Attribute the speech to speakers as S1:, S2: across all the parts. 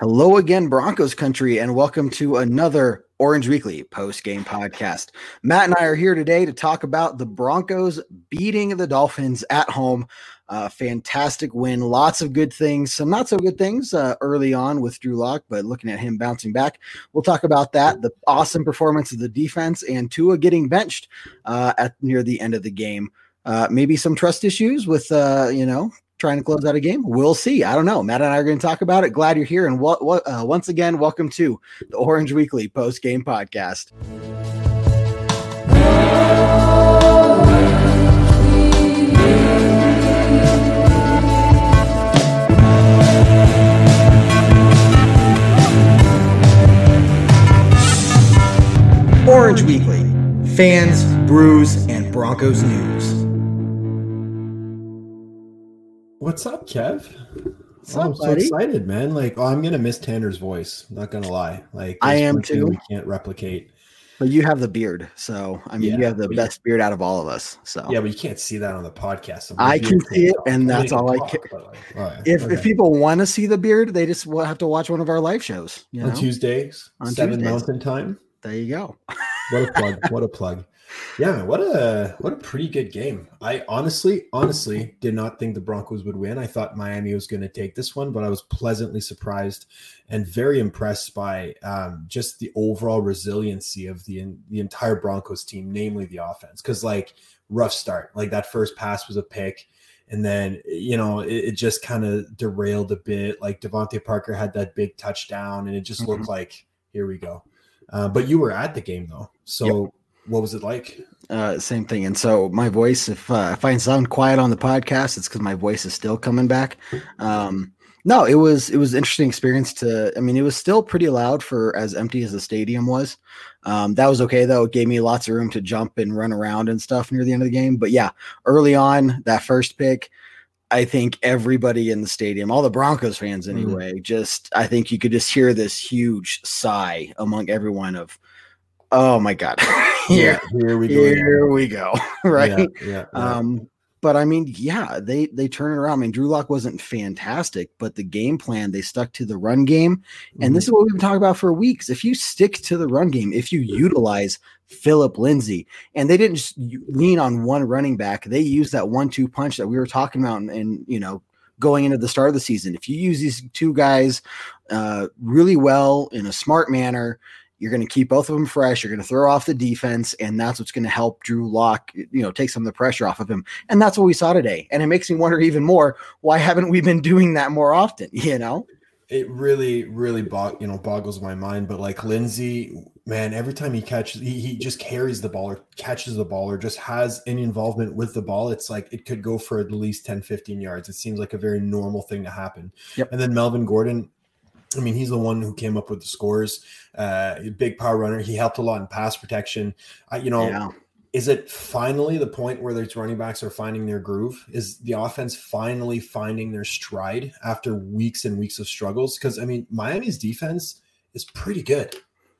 S1: Hello again, Broncos country, and welcome to another Orange Weekly post game podcast. Matt and I are here today to talk about the Broncos beating the Dolphins at home. Uh, fantastic win, lots of good things, some not so good things uh, early on with Drew Lock, but looking at him bouncing back, we'll talk about that. The awesome performance of the defense and Tua getting benched uh, at near the end of the game. Uh, maybe some trust issues with uh, you know trying to close out a game? We'll see. I don't know. Matt and I are going to talk about it. Glad you're here. And what, what, uh, once again, welcome to the Orange Weekly post game podcast. Orange Weekly, fans, brews, and Broncos news.
S2: What's up, Kev?
S1: What's
S2: oh,
S1: up,
S2: I'm so
S1: buddy?
S2: excited, man. Like, oh, I'm gonna miss Tanner's voice. Not gonna lie. Like,
S1: I am too.
S2: We can't replicate.
S1: But you have the beard, so I mean, you have the best beard out of all of us. So
S2: Yeah, but you can't see that on the podcast. So
S1: I can see it, and that's all I
S2: can. like, right,
S1: if,
S2: okay.
S1: if people want to see the beard, they just will have to watch one of our live shows. You know,
S2: on Tuesdays,
S1: On
S2: seven
S1: Tuesdays.
S2: Mountain Time.
S1: there you go.
S2: What a plug! what a plug! Yeah, man, what a what a pretty good game. I honestly, honestly did not think the Broncos would win. I thought Miami was going to take this one, but I was pleasantly surprised and very impressed by um, just the overall resiliency of the the entire Broncos team, namely the offense. Because like rough start, like that first pass was a pick. And then, you know, it, it just kind of derailed a bit. Like DeVante Parker had that big touchdown, and it just looked like, here we go. Uh, but you were at the game though. So what was it like?
S1: Uh, same thing. And so my voice, if uh, if I sound quiet on the podcast, it's because my voice is still coming back. Um, no, it was it was an interesting experience. To I mean, it was still pretty loud for as empty as the stadium was. Um, that was okay though. It gave me lots of room to jump and run around and stuff near the end of the game. But yeah, early on that first pick. I think everybody in the stadium, all the Broncos fans
S2: Mhm.
S1: anyway, just I think you could just hear this huge sigh among everyone of, oh my god, here,
S2: here we go.
S1: here we go, right?
S2: Yeah, yeah, yeah.
S1: Um, but I mean, yeah, they they turn it around. I mean, Drew Lock wasn't fantastic, but the game plan they stuck to the run game, and this is what we've been talking about for weeks. If you stick to the run game, if you utilize Philip Lindsay, and they didn't just lean on one running back, they used that one-two punch that we were talking about, and, and you know, going into the start of the season. If you use these two guys uh, really well in a smart manner, you're going to keep both of them fresh. You're going to throw off the defense, and that's what's going to help Drew Lock, you know, take some of the pressure off of him. And that's what we saw today. And it makes me wonder even more why haven't we been doing that more often? You know,
S2: it really, really bog, you know, boggles my mind. But like Lindsay, man, every time he catches, he, he just carries the ball or catches the ball or just has any involvement with the ball. It's like it could go for at least 10, 15 yards. It seems like a very normal thing to happen.
S1: Yep.
S2: And then Melvin Gordon, I mean, he's the one who came up with the scores. Uh, big power runner. He helped a lot in pass protection. Uh, you know,
S1: yeah,
S2: is it finally the point where these running backs are finding their groove? Is the offense finally finding their stride after weeks and weeks of struggles? Because I mean, Miami's defense is pretty good.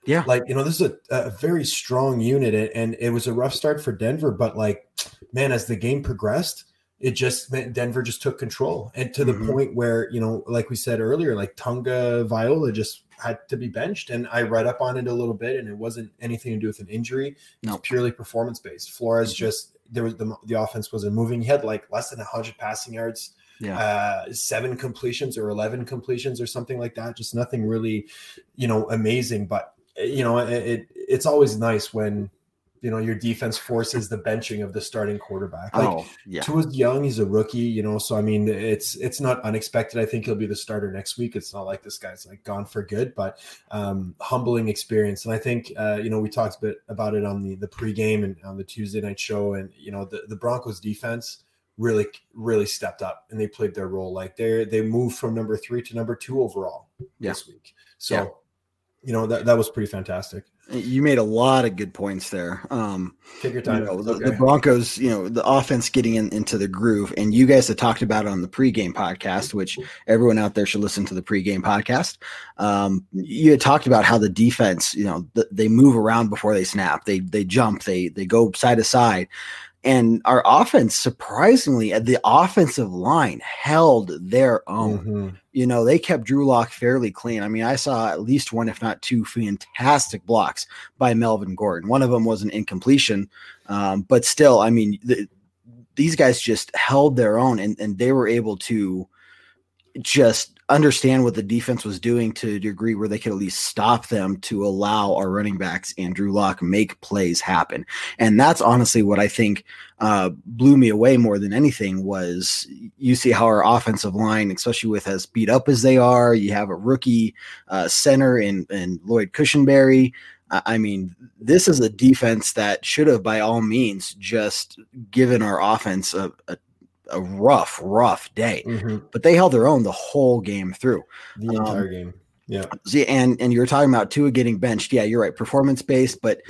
S1: Yeah.
S2: Like, you know, this is a, a very strong unit and, and it was a rough start for Denver, but like, man, as the game progressed, it just meant Denver just took control. And to the mm-hmm. point where, you know, like we said earlier, like Tagovailoa just had to be benched. And I read up on it a little bit and it wasn't anything to do with an injury.
S1: No.
S2: It's purely performance based. Flores mm-hmm. just there was the the offense wasn't moving. He had like less than hundred passing yards,
S1: yeah,
S2: uh, seven completions or eleven completions or something like that. Just nothing really, you know, amazing. But eh, you know, it, it it's always nice when you know your defense forces the benching of the starting quarterback. Like
S1: oh yeah,
S2: Tua's young, he's a rookie, you know. So I mean, it's it's not unexpected. I think he'll be the starter next week. It's not like this guy's like gone for good, but um, humbling experience. And I think uh, you know we talked a bit about it on the the pregame and on the Tuesday night show, and you know the the Broncos defense really really stepped up and they played their role. Like they they moved from number three to number two overall
S1: Yeah.
S2: this week. So.
S1: Yeah.
S2: You know that that was pretty fantastic.
S1: You made a lot of good points there. Um,
S2: Take your
S1: you
S2: time.
S1: know,
S2: It's
S1: the, the. Broncos, you know, the offense getting in, into the groove, and you guys have talked about it on the pregame podcast, which everyone out there should listen to the pregame podcast. Um, you had talked about how the defense, you know, th- they move around before they snap, they they jump, they they go side to side. And our offense, surprisingly, uh, the offensive line held their own. Mm-hmm. You know, they kept Drew Lock fairly clean. I mean, I saw at least one, if not two, fantastic blocks by Melvin Gordon. One of them was an incompletion, um, but still, I mean, the, these guys just held their own and, and they were able to just understand what the defense was doing to a degree where they could at least stop them to allow our running backs and Drew Lock make plays happen. And that's honestly what I think uh, blew me away more than anything was you see how our offensive line, especially with as beat up as they are, you have a rookie uh, center in, in Lloyd Cushenberry. I mean, this is a defense that should have, by all means, just given our offense a, a a rough, rough day. Mm-hmm. But they held their own the whole game through.
S2: The um, entire game. Yeah.
S1: See, and and you're talking about Tua getting benched. Yeah, you're right. Performance based, but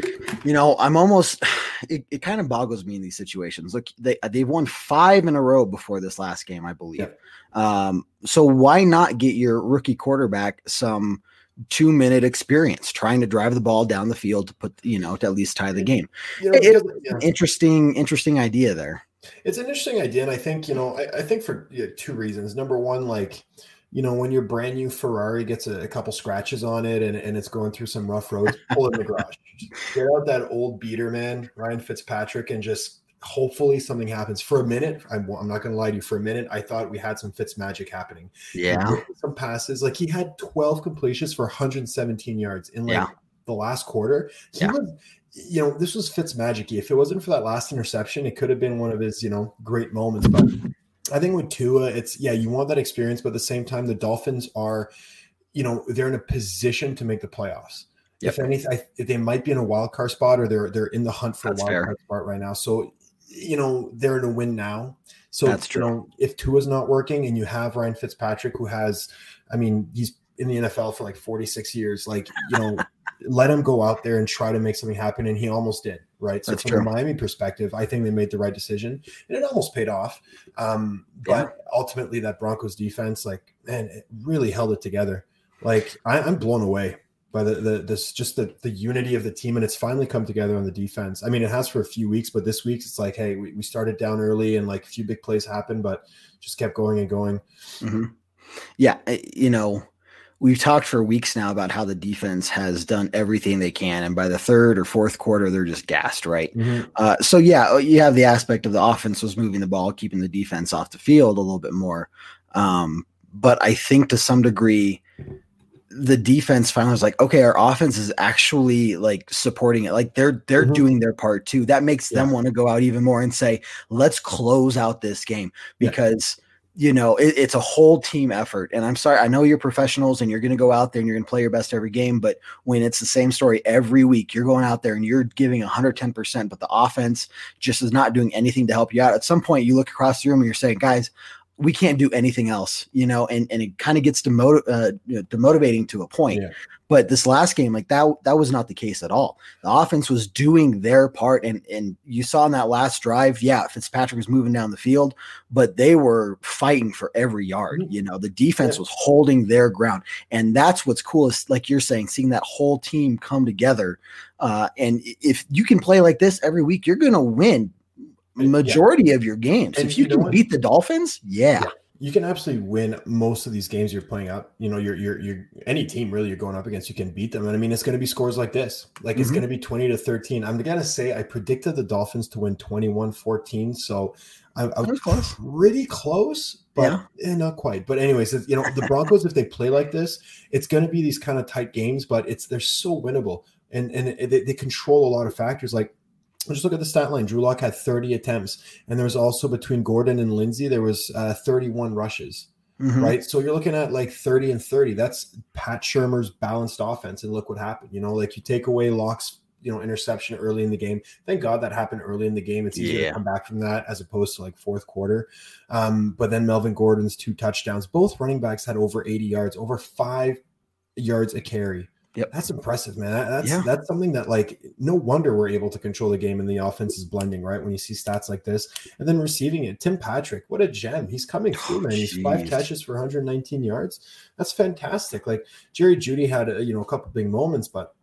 S1: you know, I'm almost it, it kind of boggles me in these situations. Look, they they've won five in a row before this last game, I believe. Um, so why not get your rookie quarterback some two minute experience trying to drive the ball down the field to put you know to at least tie the game? You know, it, yeah. Interesting, interesting idea there.
S2: It's an interesting idea, and I think you know, I, I think for you know, two reasons. Number one, like you know, when your brand new Ferrari gets a, a, couple scratches on it and, and it's going through some rough roads, pull it in the garage. Get out that old beater, man, Ryan Fitzpatrick, and just hopefully something happens. For a minute, I'm, I'm not going to lie to you. For a minute, I thought we had some Fitz magic happening.
S1: Yeah,
S2: some passes. Like he had 12 completions for 117 yards in like yeah. the last quarter. He yeah. was you know, this was Fitz magic. If it wasn't for that last interception, it could have been one of his, you know, great moments. But I think with Tua, it's yeah, you want that experience, but at the same time, the Dolphins are, you know, they're in a position to make the playoffs. Yep. If anything, they might be in a wild card spot, or they're they're in the hunt for That's a wild fair. card spot right now. So, you know, they're in a win now. So, That's true. You know, if Tua's not working, and you have Ryan Fitzpatrick, who has, I mean, he's in the NFL for like 46 years. Like, you know, let him go out there and try to make something happen. And he almost did. Right. So That's from true. a Miami perspective, I think they made the right decision and it almost paid off. Um, but yeah. ultimately that Broncos defense, like, man, it really held it together. Like I, I'm blown away by the, the this just the the unity of the team and it's finally come together on the defense. I mean, it has for a few weeks, but this week it's like, hey, we, we started down early and like a few big plays happened, but just kept going and going.
S1: Mm-hmm. Yeah, you know, we've talked for weeks now about how the defense has done everything they can, and by the third or fourth quarter, they're just gassed, right? Mm-hmm. Uh, so yeah, uh, you have the aspect of the offense was moving the ball, keeping the defense off the field a little bit more. Um, but I think to some degree, the defense finally was like, okay, our offense is actually like supporting it. Like they're they're mm-hmm. doing their part too. That makes yeah. them want to go out even more and say, let's close out this game because. Yeah you know, it, it's a whole team effort. And I'm sorry, I know you're professionals and you're going to go out there and you're going to play your best every game. But when it's the same story every week, you're going out there and you're giving 110%, but the offense just is not doing anything to help you out. At some point, you look across the room and you're saying, guys, we can't do anything else, you know, and, and it kind of gets demot- uh, demotivating to a point. Yeah. But this last game, like that, that was not the case at all. The offense was doing their part, and and you saw in that last drive, yeah, Fitzpatrick was moving down the field, but they were fighting for every yard. Mm-hmm. You know, the defense yeah. was holding their ground, and that's what's cool is like you're saying, seeing that whole team come together. Uh, and if you can play like this every week, you're going to win majority yeah. of your games. And if you, you can beat the Dolphins, yeah. yeah.
S2: You can absolutely win most of these games you're playing up. You know, you're you're you're any team really you're going up against, you can beat them. And I mean, it's going to be scores like this. Like mm-hmm. it's going to be 20 to 13. I'm going to say I predicted the Dolphins to win 21-14. So I, I was close. pretty close, but yeah. eh, not quite. But anyways, you know, the Broncos, if they play like this, it's going to be these kind of tight games, but it's they're so winnable, and and they, they control a lot of factors. Like just look at the stat line. Drew Lock had 30 attempts, and there was also between Gordon and Lindsay, there was uh, 31 rushes. Mm-hmm. Right. So you're looking at like 30 and 30. That's Pat Shurmur's balanced offense. And look what happened. You know, like you take away Lock's, you know, interception early in the game. Thank God that happened early in the game. It's easier yeah. to come back from that as opposed to like fourth quarter. Um, but then Melvin Gordon's two touchdowns. Both running backs had over 80 yards, over five yards a carry. Yep. That's impressive, man. That's yeah. that's something that like no wonder we're able to control the game and the offense is blending, right? When you see stats like this. And then receiving it. Tim Patrick, what a gem. He's coming through, oh, man. He's five catches for 119 yards. That's fantastic. Like Jerry Jeudy had a, you know a couple big moments, but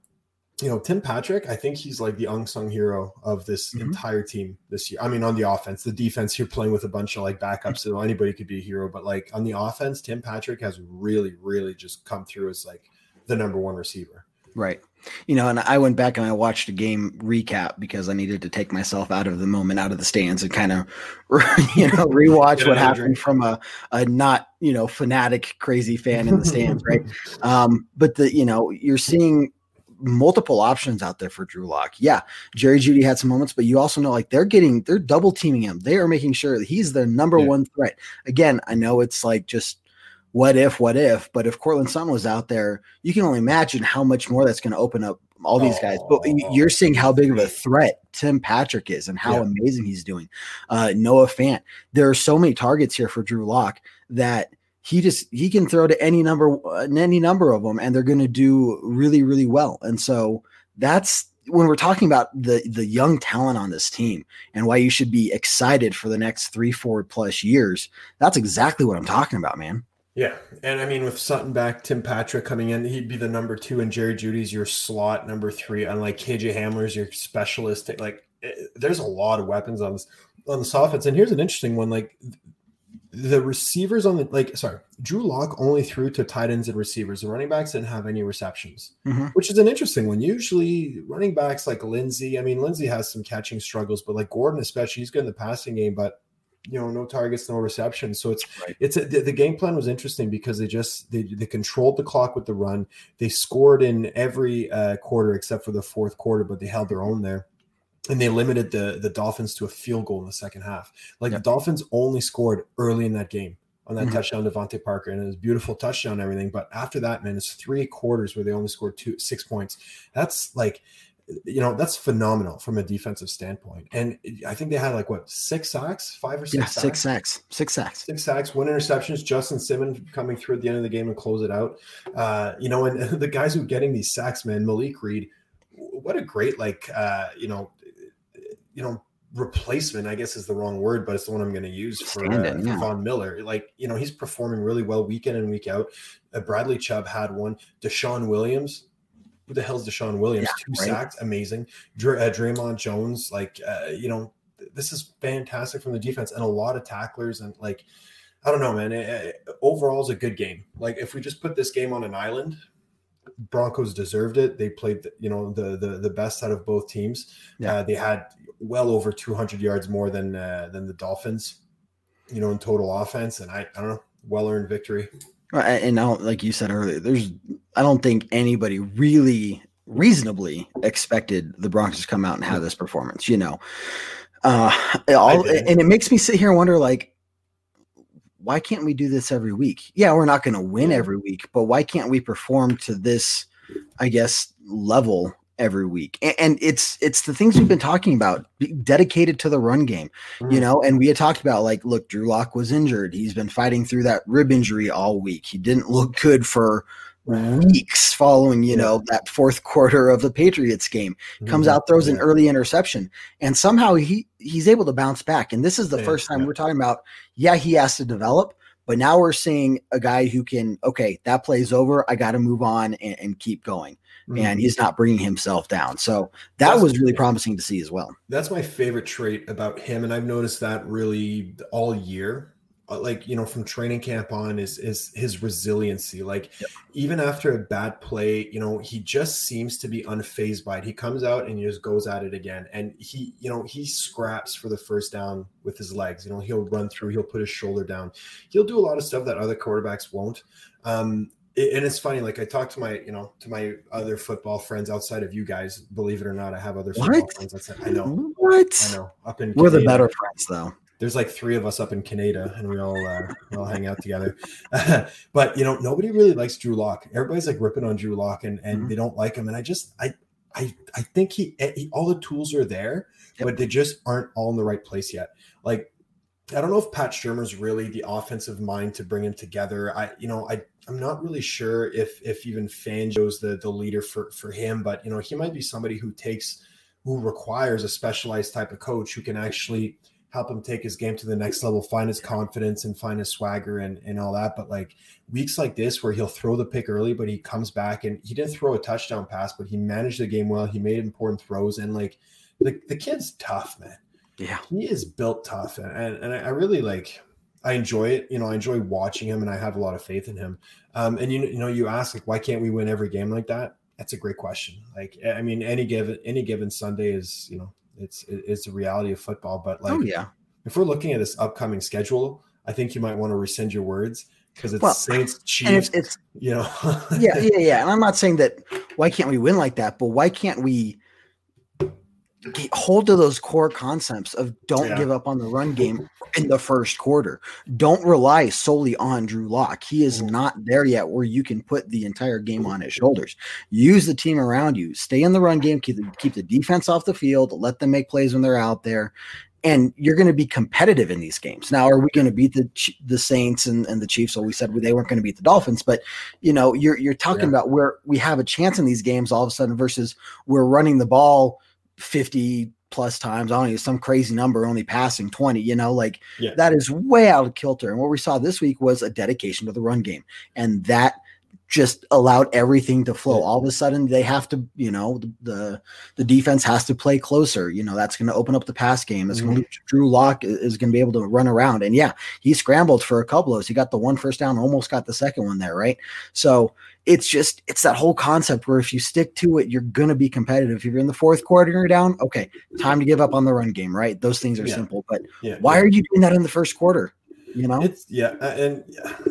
S2: you know, Tim Patrick, I think he's like the unsung hero of this mm-hmm. entire team this year. I mean, on the offense, the defense, you're playing with a bunch of like backups, so anybody could be a hero. But like on the offense, Tim Patrick has really, really just come through as like the number one receiver.
S1: Right. You know, and I went back and I watched a game recap because I needed to take myself out of the moment, out of the stands, and kind of, you know, rewatch what happened from a, a not, you know, fanatic, crazy fan in the stands, right? Um, but the, you know, you're seeing multiple options out there for Drew Lock. Yeah, Jerry Jeudy had some moments, but you also know like they're getting they're double teaming him. They are making sure that he's their number yeah. one threat. Again, I know it's like just what if, what if, but if Courtland Sutton was out there, you can only imagine how much more that's going to open up all these guys. But you're seeing how big of a threat Tim Patrick is and how yeah. amazing he's doing. Uh, Noah Fant. There are so many targets here for Drew Lock that he just he can throw to any number any number of them and they're going to do really really well and so that's when we're talking about the the young talent on this team and why you should be excited for the next three four plus years that's exactly what i'm talking about man
S2: yeah and i mean with sutton back tim patrick coming in he'd be the number two and jerry Jeudy's your slot number three Unlike kj hamler's your specialist. Like it, eh, there's a lot of weapons on this on this offense. And here's an interesting one like the receivers on the like sorry drew lock only threw to tight ends and receivers. The running backs didn't have any receptions mm-hmm. which is an interesting one. Usually running backs like lindsay i mean lindsay has some catching struggles but like gordon especially he's good in the passing game but you know no targets no receptions so it's right. it's a, the, the, game plan was interesting because they just they, they controlled the clock with the run they scored in every uh, quarter except for the fourth quarter but they held their own there and they limited the the Dolphins to a field goal in the second half. Like yep. the Dolphins only scored early in that game on that mm-hmm. touchdown DeVante Parker, and it was beautiful touchdown and everything. But after that, man, it's three quarters where they only scored two six points. That's like you know that's phenomenal from a defensive standpoint and i think they had like what six sacks five or six
S1: yeah,
S2: sacks?
S1: six sacks six sacks
S2: six sacks one interceptions justin simmons coming through at the end of the game and close it out uh you know and the guys who are getting these sacks man malik reed what a great like uh you know you know, replacement, I guess is the wrong word, but it's the one I'm going to use for, uh, yeah. for, Von Miller. Like, you know, he's performing really well week in and week out. Uh, Bradley Chubb had one. DeShawn Williams, who the hell's DeShawn Williams? Yeah, Two right. sacks, amazing. Dr- uh, Dre'Mont Jones, like, uh, you know, this is fantastic from the defense and a lot of tacklers and like, I don't know, man. It, it, overall, is a good game. Like, if we just put this game on an island, Broncos deserved it. They played, you know, the the the best out of both teams. Yeah. Uh, they had well over 200 yards more than uh, than the Dolphins, you know, in total offense. And I, I don't know, well earned victory.
S1: And now, like you said earlier, there's I don't think anybody really reasonably expected the Broncos to come out and have this performance. You know, uh, all, and it makes me sit here and wonder, like, why can't we do this every week? Yeah, we're not going to win every week, but why can't we perform to this, I guess, level every week? And, and it's it's the things we've been talking about, dedicated to the run game, mm. you know. And we had talked about like, look, Drew Lock was injured; he's been fighting through that rib injury all week. He didn't look good for weeks following, you know, that fourth quarter of the Patriots game. Comes mm-hmm. out, throws an early interception, and somehow he he's able to bounce back. And this is the yeah, first time yeah. we're talking about, yeah, he has to develop, but now we're seeing a guy who can, okay, that plays over. I got to move on and, and keep going. Mm-hmm. And he's not bringing himself down. So that that's, was really promising to see as well.
S2: That's my favorite trait about him. And I've noticed that really all year uh, like you know from training camp on is is his resiliency like yep. even after a bad play you know he just seems to be unfazed by it he comes out and he just goes at it again and he you know he scraps for the first down with his legs you know he'll run through he'll put his shoulder down he'll do a lot of stuff that other quarterbacks won't um and it's funny like i talk to my you know to my other football friends outside of you guys believe it or not i have other football what? friends outside i know
S1: what
S2: i know up in
S1: we're the better friends though
S2: there's like three of us up in Canada and we all uh, we all hang out together. but you know, nobody really likes Drew Lock. Everybody's like ripping on Drew Lock and and mm-hmm. they don't like him. And I just I I I think he, eh, he all the tools are there, yep. but they just aren't all in the right place yet. Like I don't know if Pat Shurmur's really the offensive mind to bring him together. I you know I I'm not really sure if if even Fangio's the the leader for for him, but you know he might be somebody who takes who requires a specialized type of coach who can actually help him take his game to the next level, find his confidence and find his swagger and, and all that. But like weeks like this where he'll throw the pick early, but he comes back and he didn't throw a touchdown pass, but he managed the game well. He made important throws and like the, the kid's tough, man.
S1: Yeah.
S2: He is built tough. And, and, and I really like I enjoy it. You know, I enjoy watching him and I have a lot of faith in him. Um, and you, you know, you ask like, why can't we win every game like that? That's a great question. Like, I mean, any given, any given Sunday is, you know, it's, it's the reality of football, but like,
S1: oh, yeah.
S2: if we're looking at this upcoming schedule, I think you might want to rescind your words because it's
S1: Well,
S2: Saints, Chiefs,
S1: it's, it's
S2: you know,
S1: yeah, yeah, yeah. And I'm not saying that why can't we win like that, but why can't we get hold to those core concepts of don't
S2: Yeah.
S1: give up on the run game in the first quarter. Don't rely solely on Drew Lock. He is
S2: Mhm.
S1: not there yet where you can put the entire game on his shoulders. Use the team around you. Stay in the run game. Keep the, keep the defense off the field. Let them make plays when they're out there. And you're going to be competitive in these games. Now, are we going to beat the the Saints and, and the Chiefs? So we said they weren't going to beat the Dolphins, but you know, you're you're talking
S2: Yeah.
S1: about where we have a chance in these games all of a sudden versus we're running the ball 50 plus times. I don't know, some crazy number, only passing 20, you know, like
S2: Yeah.
S1: that is way out of kilter. And what we saw this week was a dedication to the run game. And that just allowed everything to flow. All of a sudden, they have to, you know, the the, the defense has to play closer. You know, that's going to open up the pass game. It's going to Drew Lock is going to be able to run around. And yeah, he scrambled for a couple of those. He got the one first down, almost got the second one there, right? So it's just it's that whole concept where if you stick to it, you're gonna be competitive. If you're in the fourth quarter and you're down, okay, time to give up on the run game, right? Those things are
S2: Yeah.
S1: simple. But
S2: yeah.
S1: why are you doing that in the first quarter? You know?
S2: It's yeah, and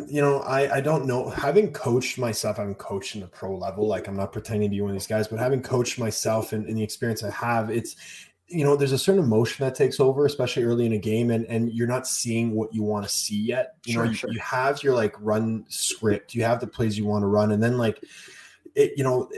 S2: you know, I I don't know. Having coached myself, I haven't coached in the pro level. Like I'm not pretending to be one of these guys, but having coached myself and, and the experience I have, it's you know, there's a certain emotion that takes over, especially early in a game, and and you're not seeing what you want to see yet. You know,
S1: Sure,
S2: you, you have your like run script, you have the plays you want to run, and then like it, you know.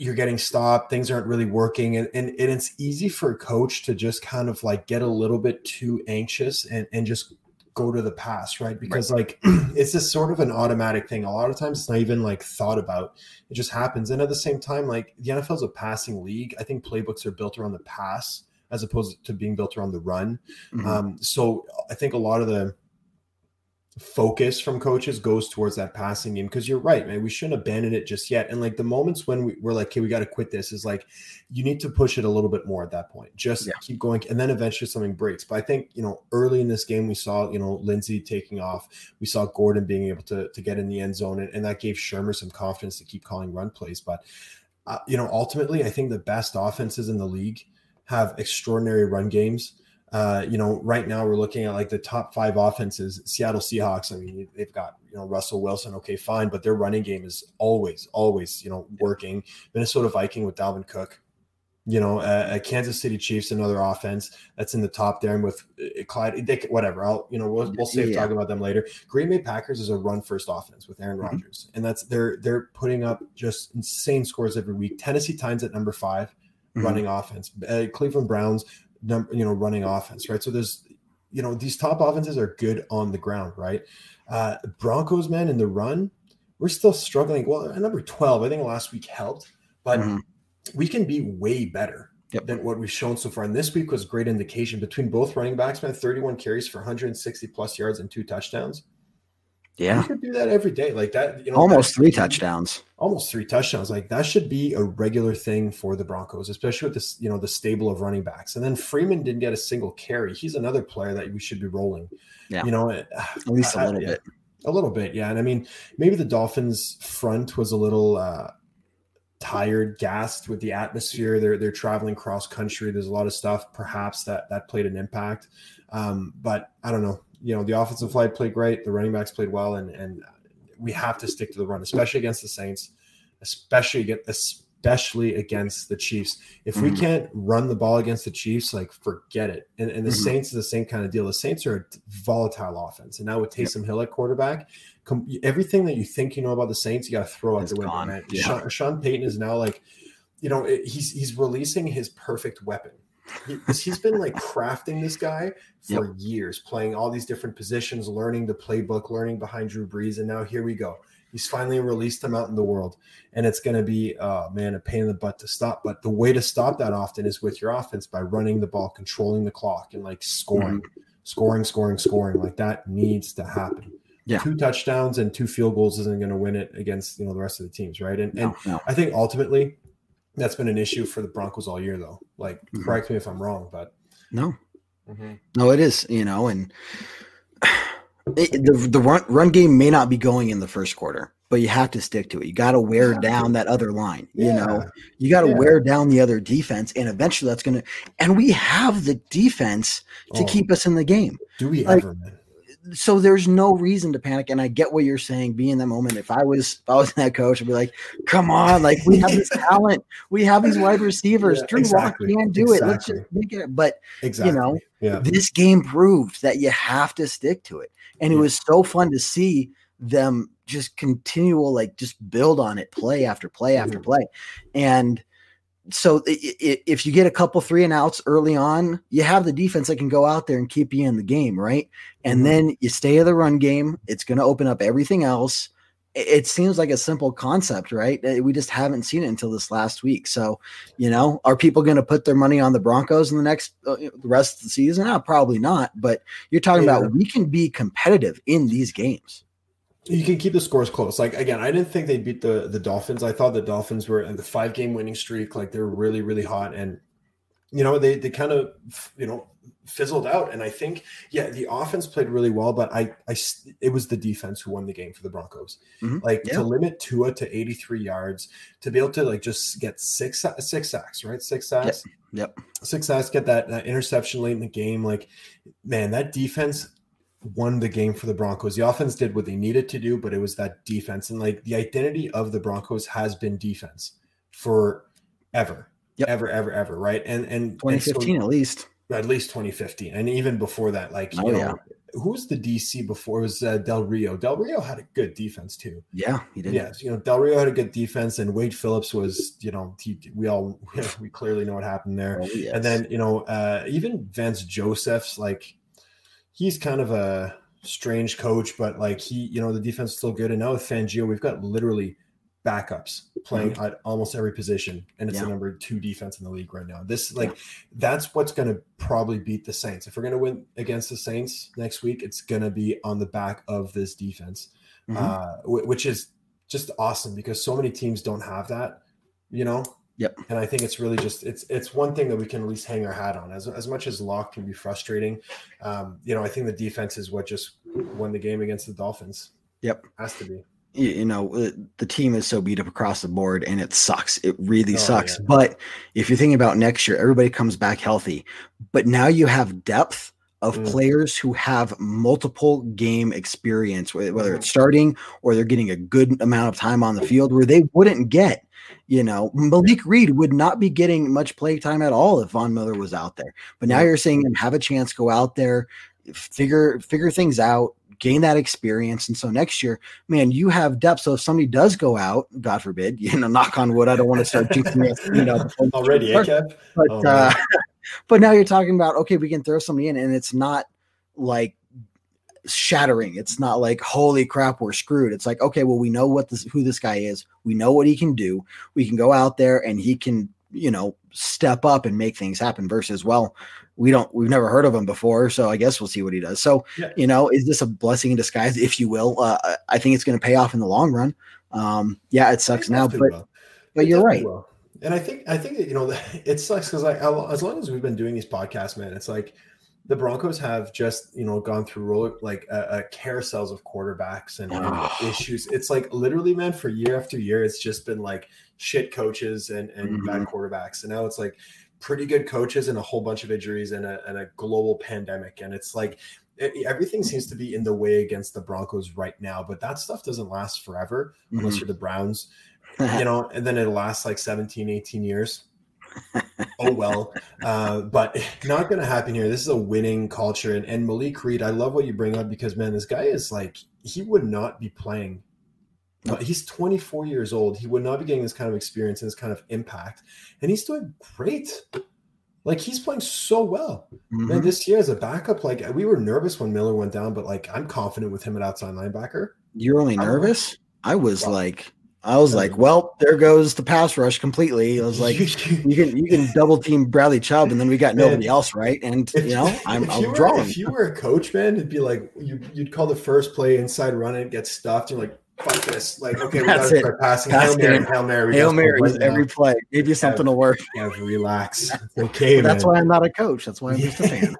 S2: You're getting stopped, things aren't really working, and, and, and it's easy for a coach to just kind of like get a little bit too anxious and, and just go to the pass, right? Because like it's just sort of an automatic thing. A lot of times it's not even like thought about. It just happens. And at the same time, like the NFL is a passing league. I think playbooks are built around the pass as opposed to being built around the run.
S1: Mhm.
S2: Um, so I think a lot of the focus from coaches goes towards that passing game because you're right, man. We shouldn't abandon it just yet. And like the moments when we, we're like, okay, we got to quit this is like you need to push it a little bit more at that point. Just
S1: Yeah.
S2: keep going, and then eventually something breaks. But I think you know early in this game we saw you know lindsay taking off. We saw Gordon being able to to get in the end zone, and, and that gave Shurmur some confidence to keep calling run plays. But uh, you know, ultimately, I think the best offenses in the league have extraordinary run games. Uh, you know, right now we're looking at like the top five offenses. Seattle Seahawks. I mean, they've got you know Russell Wilson. Okay, fine, but their running game is always, always you know working. Minnesota Viking with Dalvin Cook. You know, uh, uh, Kansas City Chiefs, another offense that's in the top there, and with uh, Clyde, they, whatever. I'll you know we'll, we'll save
S1: Yeah.
S2: talking about them later. Green Bay Packers is a run first offense with Aaron
S1: Mhm.
S2: Rodgers, and that's they're they're putting up just insane scores every week. Tennessee Titans at number 5
S1: Mhm.
S2: running offense. Uh, Cleveland Browns, number you know, running offense, right? So there's, you know, these top offenses are good on the ground, right? Uh, Broncos, man, in the run, we're still struggling. Well, at number 12, I think last week helped, but
S1: Mhm.
S2: we can be way better
S1: Yep.
S2: than what we've shown so far. And this week was great indication between both running backs, man, 31 carries for 160 plus yards and two touchdowns.
S1: Yeah.
S2: We could do that every day. Like that, you know,
S1: Almost three touchdowns.
S2: almost three touchdowns. Like that should be a regular thing for the Broncos, especially with this, you know, the stable of running backs. And then Freeman didn't get a single carry. He's another player that we should be rolling.
S1: Yeah.
S2: You know,
S1: At least a little bit.
S2: a little bit, yeah. And I mean, maybe the Dolphins front was a little uh tired, gassed with the atmosphere. They're they're traveling cross country. There's a lot of stuff, perhaps that that played an impact. Um, but I don't know. You know, the offensive line played great. The running backs played well, and and we have to stick to the run, especially against the Saints, especially get especially against the Chiefs. If we
S1: Mhm.
S2: can't run the ball against the Chiefs, like forget it. And, and the
S1: Mhm.
S2: Saints is the same kind of deal. The Saints are a volatile offense, and now with Taysom Hill at quarterback, com- everything that you think you know about the Saints, you got to throw out the window.
S1: Yeah.
S2: Sean, Sean Payton is now like, you know, it- he's he's releasing his perfect weapon. He, he's been like crafting this guy for years, playing all these different positions, learning the playbook, learning behind Drew Brees, and now here we go. He's finally released him out in the world, and it's going to be, oh man, a pain in the butt to stop. But the way to stop that often is with your offense by running the ball, controlling the clock, and like scoring. Mm-hmm. scoring, scoring, scoring. Like that needs to happen.
S1: Yeah.
S2: Two touchdowns and two field goals isn't going to win it against you know the rest of the teams, right? And and
S1: No, no.
S2: I think ultimately that's been an issue for the Broncos all year, though. Like,
S1: Mhm.
S2: correct me if I'm wrong, but
S1: No, no, it is, you know, and it, the the run run game may not be going in the first quarter, but you have to stick to it. You got to wear
S2: to.
S1: down that other line. You know, you got to
S2: Yeah.
S1: wear down the other defense, and eventually that's going to. And we have the defense to
S2: Oh,
S1: keep us in the game.
S2: Do we
S1: like-
S2: ever, man?
S1: So there's no reason to panic. And I get what you're saying. Be in that moment. If I was, if I was that coach, I'd be like, "Come on, like we have this talent, we have these wide receivers.
S2: Yeah,
S1: Drew
S2: exactly,
S1: Lock can do it. Let's just make it." But
S2: Exactly.
S1: You know,
S2: yeah.
S1: this game proved that you have to stick to it. And it was so fun to see them just continual, like just build on it, play after play after
S2: Mhm.
S1: play. And so if you get a couple three and outs early on, you have the defense that can go out there and keep you in the game, right? And
S2: Mhm.
S1: then you stay in the run game. It's going to open up everything else. It- seems like a simple concept, right? Uh, We just haven't seen it until this last week. So, you know, are people going to put their money on the Broncos in the next uh, the rest of the season? Uh, probably not. But you're talking
S2: Yeah.
S1: about we can be competitive in these games.
S2: You can keep the scores close. Like again, I didn't think they beat the the Dolphins. I thought the Dolphins were in the five game winning streak. Like they're really really hot, and you know they they kind of you know fizzled out. And I think yeah, the offense played really well, but I I it was the defense who won the game for the Broncos.
S1: Mhm.
S2: Like
S1: Yeah.
S2: to limit Tua to eighty three yards, to be able to like just get six six sacks, right? Six sacks.
S1: Yep.
S2: Six sacks. Get that, that interception late in the game. Like man, that defense won the game for the Broncos. The offense did what they needed to do, but it was that defense. And like the identity of the Broncos has been defense for ever.
S1: Yep.
S2: Ever, ever, ever, right? And and, and so-
S1: 2015 at least.
S2: at least 2015, and even before that, like you
S1: Oh,
S2: know,
S1: yeah.
S2: who was the DC before? It was uh, Del Rio. Del Rio had a good defense too.
S1: Yeah, he did.
S2: Yes, you know, Del Rio had a good defense, and Wade Phillips was, you know, he, we all we clearly know what happened there.
S1: Oh, yes.
S2: And then, you know, uh, even Vance Joseph's like he's kind of a strange coach, but like he, you know, the defense is still good. And now with Fangio, we've got literally backups playing at almost every position, and it's
S1: Yeah.
S2: the number two defense in the league right now. This like that's what's going to probably beat the Saints. If we're going to win against the Saints next week, it's going to be on the back of this defense,
S1: Mhm.
S2: uh, wh- which is just awesome because so many teams don't have that, you know.
S1: Yep.
S2: And I think it's really just it's it's one thing that we can at least hang our hat on. As as much as lock can be frustrating, um, you know, I think the defense is what just won the game against the Dolphins.
S1: Yep.
S2: Has to be.
S1: you, you know uh, the team is so beat up across the board and it sucks it really
S2: Oh,
S1: sucks
S2: yeah.
S1: but if you're thinking about next year everybody comes back healthy but now you have depth of
S2: Mm.
S1: players who have multiple game experience whether
S2: Mhm.
S1: it's starting or they're getting a good amount of time on the field where they wouldn't get you know malik reed would not be getting much play time at all if von miller was out there but now you're seeing him have a chance go out there figure figure things out gain that experience and so next year man, you have depth. So if somebody does go out, God forbid, you know, knock on wood, I don't want to start jinxing you know,
S2: Already, eh,
S1: but
S2: Oh,
S1: uh. but now you're talking about okay, we can throw somebody in, and it's not like shattering. It's not like holy crap, we're screwed. It's like okay, well, we know what this who this guy is. We know what he can do. We can go out there and he can, you know, step up and make things happen. Versus, well, we don't, we've never heard of him before, so I guess we'll see what he does. So,
S2: Yeah.
S1: you know, is this a blessing in disguise, if you will? Uh, I- think it's going to pay off in the long run. Um, yeah, it sucks
S2: It
S1: now, but
S2: will.
S1: but
S2: It
S1: you're right.
S2: will. And I think I think that, you know it sucks because like as long as we've been doing these podcasts, man, it's like the Broncos have just you know gone through roller like uh, uh, carousels of quarterbacks and, and issues. It's like literally, man, for year after year, it's just been like shit coaches and and bad
S1: Mm-hmm.
S2: quarterbacks, and now it's like pretty good coaches and a whole bunch of injuries and a, and a global pandemic, and it's like e- everything seems to be in the way against the Broncos right now. But that stuff doesn't last forever unless
S1: Mhm.
S2: you're the Browns you know, and then it lasts like 17, 18 years. oh well. Uh, but not gonna happen here. This is a winning culture. And, and Malik Reed, I love what you bring up because man, this guy is like he would not be playing. Uh, he's 24 years old. He would not be getting this kind of experience and this kind of impact. And he's doing great. Like he's playing so well. Man,
S1: Mhm.
S2: this year as a backup, like we were nervous when Miller went down, but like I'm confident with him at outside linebacker.
S1: You're only nervous. I was like, I was like, well, there goes the pass rush completely. I was like, you can you can double team Bradley Chubb, and then we got nobody man, else, right? And you know, I'm, I'm
S2: were,
S1: drawing.
S2: If you were a coach, man, it'd be like you, would call the first play inside run and get stuffed. You're like, fuck this. Like, okay, we got to start passing. Hail Mary, Hail Mary.
S1: Hail Mary every play. Maybe something
S2: yeah,
S1: will work.
S2: Yeah, relax. It's okay,
S1: That's why I'm not a coach. That's why I'm just a fan.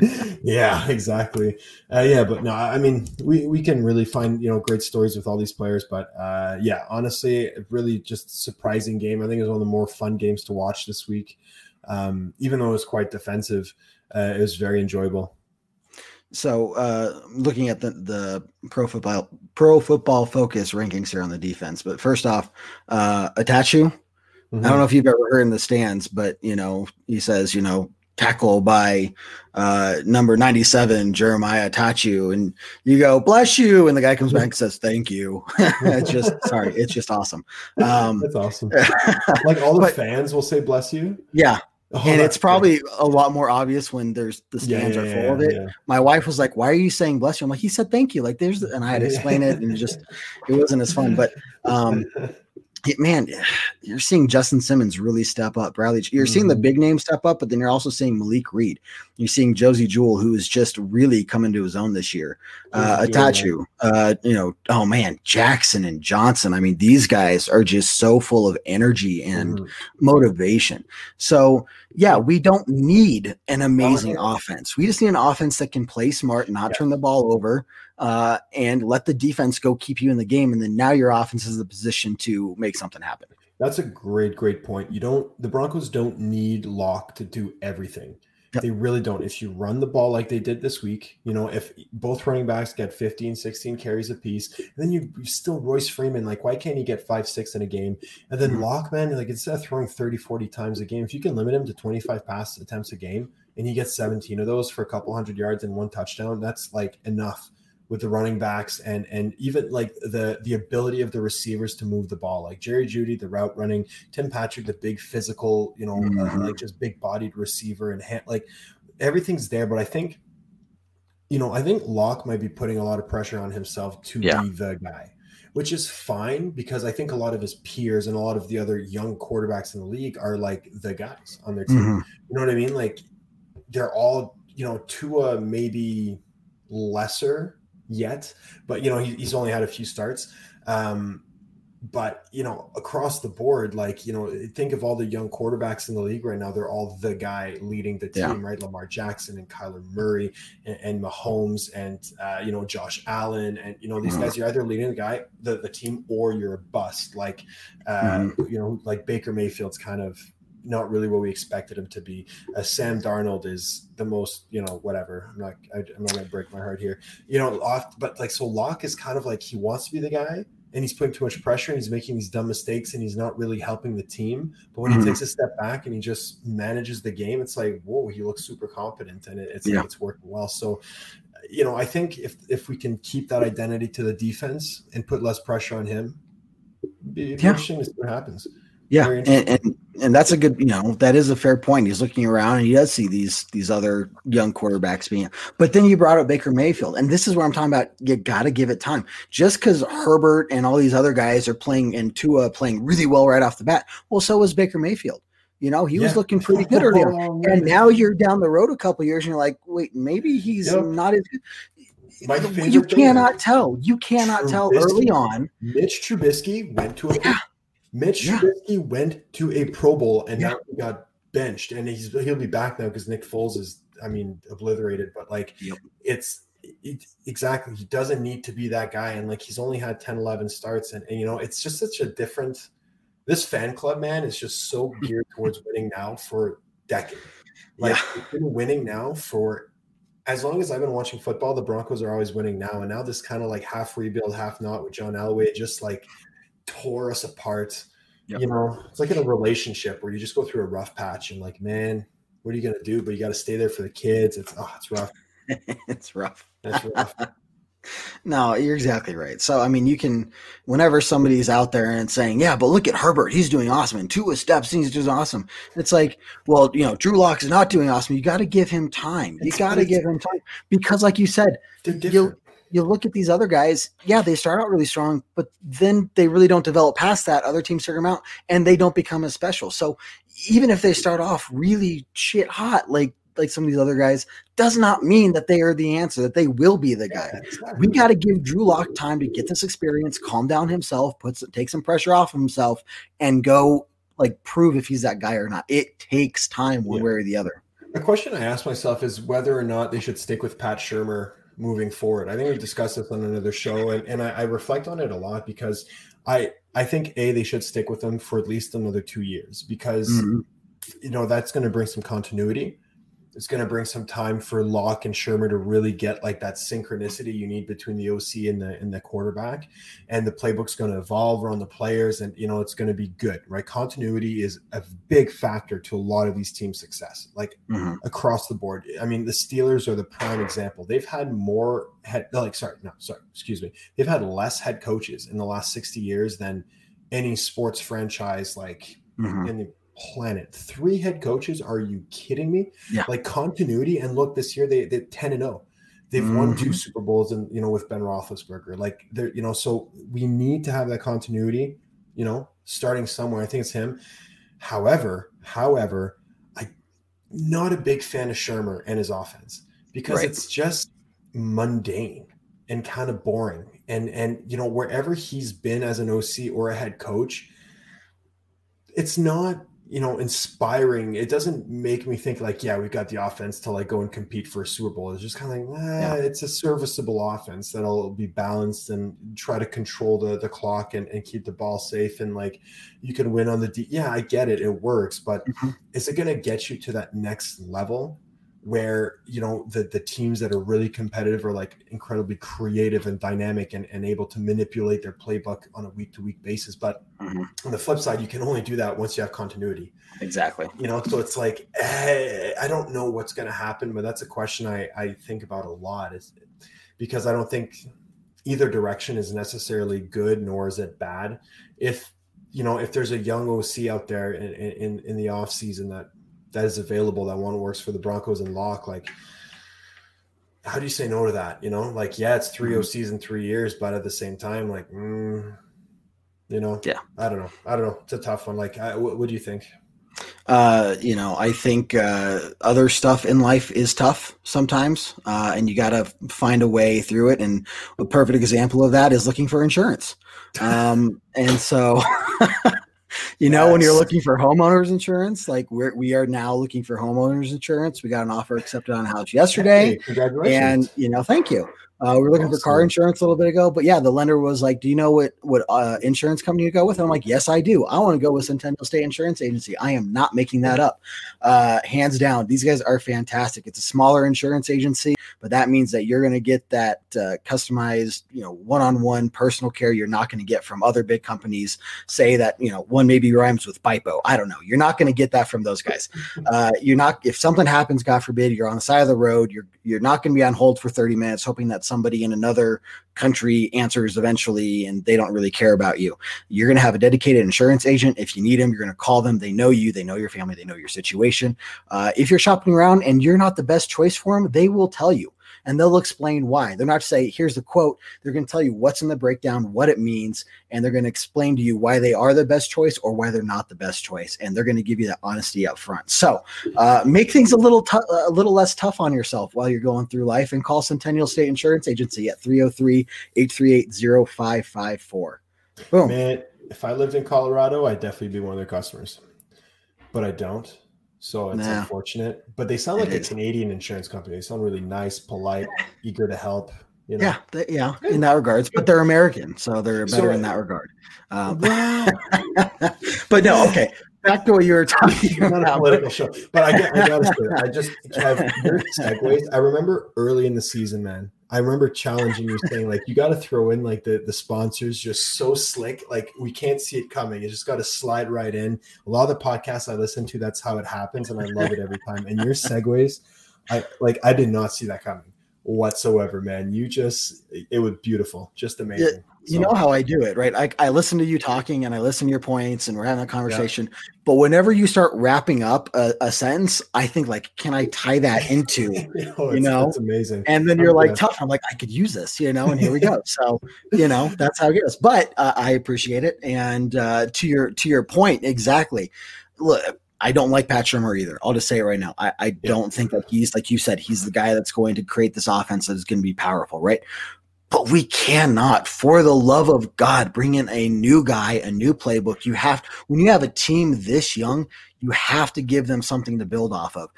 S2: yeah, exactly. Uh, yeah, but no, I mean, we, we can really find, you know, great stories with all these players. But uh, yeah, honestly, really just surprising game. I think it was one of the more fun games to watch this week. Um, even though it was quite defensive, uh, it was very enjoyable.
S1: So, uh, looking at the the pro football pro football focus rankings here on the defense, but first off, uh, Attaochu. Mm-hmm. I don't know if you've ever heard in the stands, but you know he says, you know, tackle by uh, number 97 jeremiah Attaochu and you go bless you and the guy comes back and says thank you it's just sorry it's just awesome
S2: um, that's awesome like all the but, fans will say bless you
S1: yeah Oh, and it's probably great. a lot more obvious when there's the stands yeah, yeah, are full yeah, of it. My wife was like, "Why are you saying bless you?" I'm like, "He said thank you." Like there's, and I had to explain it, and it just it wasn't as fun. But um, man, you're seeing Justin Simmons really step up. Bradley, you're mm-hmm. seeing the mm-hmm. big name step up, but then you're also seeing Malik Reed. You're seeing Josey Jewell, who is just really coming to his own this year. Uh, Attaochu, uh, you know, oh man, Jackson and Johnson. I mean, these guys are just so full of energy and mm-hmm. motivation. So yeah, we don't need an amazing oh, offense. We just need an offense that can play smart, not yeah. turn the ball over uh, and let the defense go keep you in the game. And then now your offense is the position to make something happen.
S2: That's a great, great point. You don't, the Broncos don't need Lock to do everything. Yep. They really don't. If you run the ball like they did this week, you know, if both running backs get 15, 16 carries apiece, and then you, you still Royce Freeman, like, why can't he get five, six in a game? And then mm-hmm. Lockman, like, instead of throwing 30, 40 times a game, if you can limit him to 25 pass attempts a game and he gets 17 of those for a couple hundred yards and one touchdown, that's like enough with the running backs and and even like the the ability of the receivers to move the ball like jerry jeudy the route running tim patrick the big physical you know uh, mm-hmm. uh, like just big bodied receiver and hand, like everything's there but i think you know i think Lock might be putting a lot of pressure on himself to yeah. be the guy which is fine because i think a lot of his peers and a lot of the other young quarterbacks in the league are like the guys on their team mm-hmm. you know what i mean like they're all you know Tua maybe lesser yet, but you know he, he's only had a few starts. Um, but you know across the board like you know think of all the young quarterbacks in the league right now they're all the guy leading the team yeah. right lamar jackson and kyler murray and, and mahomes and uh, you know josh allen and you know these mm-hmm. guys you're either leading the guy the, the team or you're a bust like uh, mm-hmm. you know like baker mayfield's kind of not really what we expected him to be. Uh, Sam Darnold is the most, you know, whatever. I'm not, I, am not to break my heart here, you know, off, but like, so Lock is kind of like he wants to be the guy and he's putting too much pressure and he's making these dumb mistakes and he's not really helping the team. But when mm-hmm. he takes a step back and he just manages the game, it's like, whoa, he looks super competent and it, it's yeah. like it's working well. So, you know, I think if if we can keep that identity to the defense and put less pressure on him, be yeah. interesting to see what happens.
S1: Yeah, and, and and that's a good, you know, that is a fair point. He's looking around and he does see these these other young quarterbacks being. But then you brought up Baker Mayfield, and this is where I'm talking about. You got to give it time. Just because Herbert and all these other guys are playing and Tua playing really well right off the bat, well, so was Baker Mayfield. You know, he yeah. was looking pretty good earlier, and now you're down the road a couple years, and you're like, wait, maybe he's yep. not as good. You cannot tell. You cannot Trubisky, tell early on.
S2: Mitch Trubisky went to a yeah Mitch yeah. Trubisky went to a Pro Bowl and yeah. now he got benched, and he's he'll be back now because Nick Foles is, I mean, obliterated. But like, yep. it's it, exactly he doesn't need to be that guy, and like he's only had 10, 11 starts, and, and you know, it's just such a different. This fan club man is just so geared towards winning now for decades. Like yeah. been winning now for as long as I've been watching football, the Broncos are always winning now. And now this kind of like half rebuild, half not with John Elway, just like tore us apart. Yep. You know, it's like in a relationship where you just go through a rough patch and like, man, what are you gonna do? But you got to stay there for the kids. It's oh, it's rough.
S1: it's rough. It's rough. no, you're exactly right. So I mean, you can whenever somebody's out there and saying, "Yeah, but look at Herbert, he's doing awesome," and Tua steps, he's doing awesome. It's like, well, you know, Drew Lock is not doing awesome. You got to give him time. You got to give him time because, like you said, you look at these other guys, yeah, they start out really strong, but then they really don't develop past that. Other teams figure them out and they don't become as special. So even if they start off really shit hot, like like some of these other guys, does not mean that they are the answer, that they will be the guy. We got to give Drew Lock time to get this experience, calm down himself, put some, take some pressure off of himself, and go like prove if he's that guy or not. It takes time one yeah. way or the other.
S2: A question I ask myself is whether or not they should stick with Pat Shurmur moving forward. I think we've discussed this on another show, and, and I, I reflect on it a lot because I I think a they should stick with them for at least another two years because mm-hmm. you know that's going to bring some continuity it's going to bring some time for Lock and Shurmur to really get like that synchronicity you need between the OC and the and the quarterback, and the playbook's going to evolve around the players, and you know it's going to be good, right? Continuity is a big factor to a lot of these teams' success, like mm-hmm. across the board. I mean, the Steelers are the prime example. They've had more head, like sorry, no, sorry, excuse me. They've had less head coaches in the last sixty years than any sports franchise, like mm-hmm. in the planet. Three head coaches? Are you kidding me?
S1: Yeah.
S2: Like continuity. And look, this year they they ten and zero. They've mm-hmm. won two mm-hmm. Super Bowls, and you know with Ben Roethlisberger. Like they're you know, so we need to have that continuity. You know, starting somewhere. I think it's him. However, however, I not a big fan of Shurmur and his offense because right. it's just mundane and kind of boring. And and you know wherever he's been as an OC or a head coach, it's not you know, inspiring. It doesn't make me think like, yeah, we've got the offense to like go and compete for a Super Bowl. It's just kind of like, yeah. it's a serviceable offense that'll be balanced and try to control the the clock and, and keep the ball safe and like you can win on the D. Yeah, I get it, it works, but mm-hmm. is it going to get you to that next level? Where you know the the teams that are really competitive are like incredibly creative and dynamic and, and able to manipulate their playbook on a week to week basis. But mm-hmm. on the flip side you can only do that once you have continuity.
S1: Exactly.
S2: You know so it's like eh, i don't know what's going to happen but that's a question i i think about a lot is because i don't think either direction is necessarily good nor is it bad. If you know if there's a young oc out there in in, in the off season that that is available that one works for the Broncos and Lock, like how do you say no to that? You know, like yeah, it's 3 mm-hmm. season, three years, but at the same time, like mm, you know,
S1: yeah,
S2: I don't know, I don't know. It's a tough one. Like, I, what, what do you think?
S1: Uh, you know, I think uh, other stuff in life is tough sometimes, uh, and you got to find a way through it. And a perfect example of that is looking for insurance. Um, and so you know, when you're looking for homeowners insurance, like we're we are now looking for homeowners insurance. We got an offer accepted on a house yesterday. Hey, and you know, thank you. Uh, we were looking awesome. for car insurance a little bit ago, but yeah, the lender was like, "Do you know what what uh, insurance company to go with?" And I'm like, "Yes, I do. I want to go with Centennial State Insurance Agency. I am not making that up. Uh, hands down, these guys are fantastic. It's a smaller insurance agency, but that means that you're going to get that uh, customized, you know, one-on-one personal care you're not going to get from other big companies. Say that you know one maybe rhymes with BIPO. I don't know. You're not going to get that from those guys. Uh, you're not. If something happens, God forbid, you're on the side of the road. You're you're not going to be on hold for 30 minutes hoping that somebody in another country answers eventually and they don't really care about you. You're going to have a dedicated insurance agent. If you need them, you're going to call them. They know you, they know your family, they know your situation. Uh, if you're shopping around and you're not the best choice for them, they will tell you and they'll explain why. They're not say, here's the quote. They're going to tell you what's in the breakdown, what it means, and they're going to explain to you why they are the best choice or why they're not the best choice. And they're going to give you that honesty up front. So uh, make things a little t- a little less tough on yourself while you're going through life and call Centennial State Insurance Agency at 303 838 0554.
S2: Boom. Man, if I lived in Colorado, I'd definitely be one of their customers, but I don't. So it's nah. unfortunate, but they sound like a Canadian insurance company. They sound really nice, polite, eager to help. You know?
S1: Yeah, they, yeah, in that regards, but they're American, so they're better so, in that regard. Um, but no, okay. Back to what you were talking about. Not a
S2: political show, but I, get, I gotta say, I just have segues. I remember early in the season, man. I remember challenging you saying like you got to throw in like the the sponsors just so slick like we can't see it coming. it just got to slide right in. A lot of the podcasts I listen to, that's how it happens, and I love it every time. And your segues, I like I did not see that coming whatsoever, man. You just it was beautiful, just amazing.
S1: You know how I do it, right? I, I listen to you talking and I listen to your points and we're having a conversation. Yeah. But whenever you start wrapping up a, a, sentence, I think like, can I tie that into, oh, you know,
S2: it's amazing.
S1: And then you're like, tough. I'm like, I could use this, you know, and here we go. so, you know, that's how it goes. But uh, I appreciate it. And uh, to your to your point, exactly. Look, I don't like Pat Shurmur either. I'll just say it right now. I, I yeah. don't think that he's like you said, he's the guy that's going to create this offense that is going to be powerful, right? But we cannot, for the love of God, bring in a new guy, a new playbook. You have when you have a team this young, you have to give them something to build off of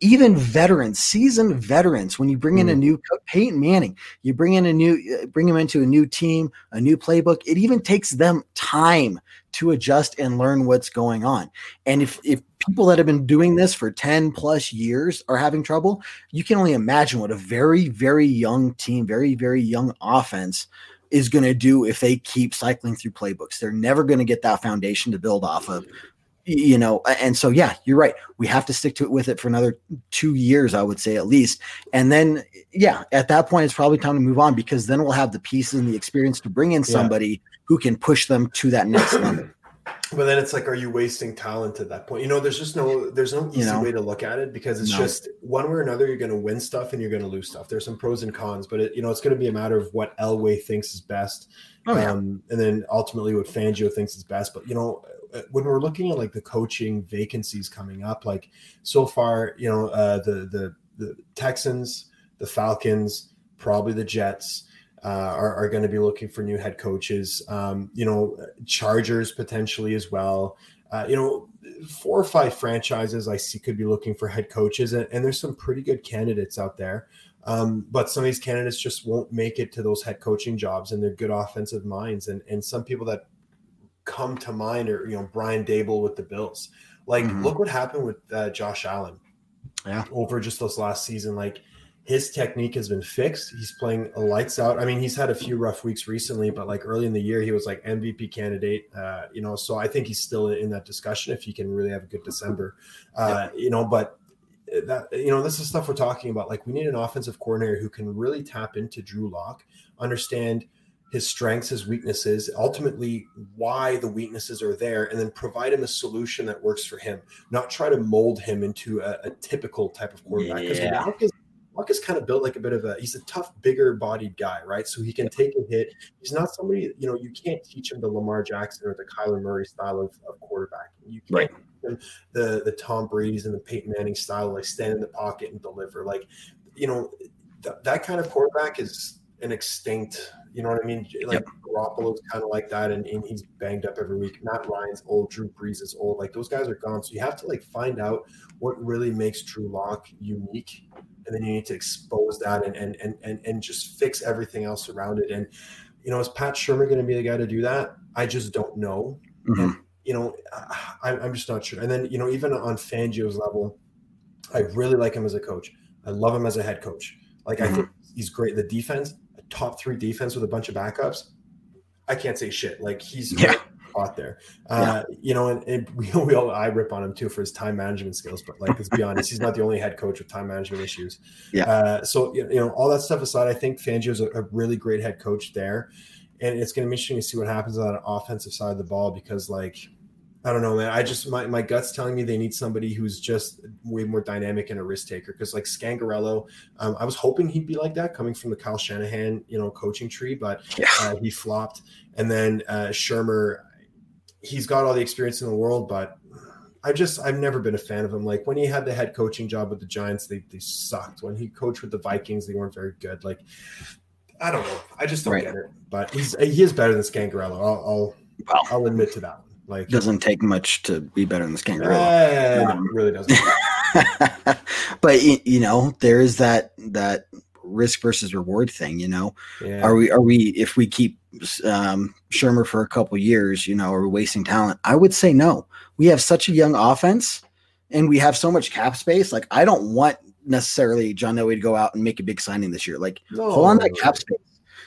S1: even veterans, seasoned veterans, when you bring in a mm. new Peyton Manning, you bring in a new, uh, bring them into a new team, a new playbook. It even takes them time to adjust and learn what's going on. And if if people that have been doing this for 10 plus years are having trouble, you can only imagine what a very, very young team, very, very young offense is going to do if they keep cycling through playbooks. They're never going to get that foundation to build off of you know and so yeah you're right. We have to stick to it with it for another two years i would say at least. And then yeah at that point it's probably time to move on because then we'll have the pieces and the experience to bring in somebody yeah. who can push them to that next level.
S2: But then it's like are you wasting talent at that point? You know there's just no there's no easy you know, way to look at it because it's no. just one way or another you're going to win stuff and you're going to lose stuff. There's some pros and cons but it, you know it's going to be a matter of what elway thinks is best oh, yeah. um, and then ultimately what fangio thinks is best. But you know when we're looking at like the coaching vacancies coming up, like so far, you know, uh, the the the Texans, the Falcons, probably the Jets. Uh, are, are going to be looking for new head coaches. Um, you know, Chargers potentially as well. Uh, you know, four or five franchises I see could be looking for head coaches, and, and there's some pretty good candidates out there. Um, but some of these candidates just won't make it to those head coaching jobs, and they're good offensive minds. And and some people that come to mind or you know Brian Daboll with the Bills. Like mm-hmm. look what happened with uh, Josh Allen.
S1: Yeah.
S2: Over just this last season like his technique has been fixed. He's playing a lights out. I mean, he's had a few rough weeks recently, but like early in the year, he was like MVP candidate. Uh, you know, so I think he's still in that discussion if he can really have a good December. Uh, yeah. You know, but that you know, this is stuff we're talking about. Like, we need an offensive coordinator who can really tap into Drew Lock, understand his strengths, his weaknesses, ultimately why the weaknesses are there, and then provide him a solution that works for him. Not try to mold him into a, a typical type of quarterback. Because yeah. Luck is, Luck is kind of built like a bit of a he's a tough, bigger bodied guy, right? So he can take a hit. He's not somebody, you know, you can't teach him the Lamar Jackson or the Kyler Murray style of, of quarterback. You can't right. teach him the the Tom Brady's and the Peyton Manning style, like stand in the pocket and deliver. Like, you know, th- that kind of quarterback is an extinct you know what I mean? Like yep. Garoppolo's kind of like that, and, and, he's banged up every week. Matt Ryan's old, Drew Brees is old. Like those guys are gone. So you have to like find out what really makes Drew Lock unique, and then you need to expose that and and and and, and just fix everything else around it. And you know, is Pat Shurmur going to be the guy to do that? I just don't know. Mm-hmm. And, you know, I, I'm just not sure. And then you know, even on Fangio's level, I really like him as a coach. I love him as a head coach. Like mm-hmm. I think he's great. The defense, top three defense with a bunch of backups, I can't say shit. Like he's yeah. out there. Uh, yeah. You know, and, and, we, we all I rip on him too for his time management skills. But like, let's be honest, he's not the only head coach with time management issues.
S1: Yeah.
S2: Uh, so you know, all that stuff aside, I think Fangio's a, a really great head coach there, and it's going to be interesting to see what happens on the offensive side of the ball because like I don't know, man. I just my, my gut's telling me they need somebody who's just way more dynamic and a risk taker. Because like Scangarello, um, I was hoping he'd be like that coming from the Kyle Shanahan, you know, coaching tree, but yeah. uh, he flopped. And then uh, Shurmur, he's got all the experience in the world, but I just I've never been a fan of him. Like when he had the head coaching job with the Giants, they they sucked. When he coached with the Vikings, they weren't very good. Like I don't know. I just don't right. get it. But he's he is better than Scangarello. I'll I'll, well, I'll admit to that. Like
S1: doesn't take much to be better than this kangaroo.
S2: Uh, um, really doesn't.
S1: but you know, there is that that risk versus reward thing. You know, yeah. are we are we if we keep um, Shurmur for a couple years, you know, are we wasting talent? I would say no. We have such a young offense, and we have so much cap space. Like I don't want necessarily John Elway to go out and make a big signing this year. Like no. hold on that cap space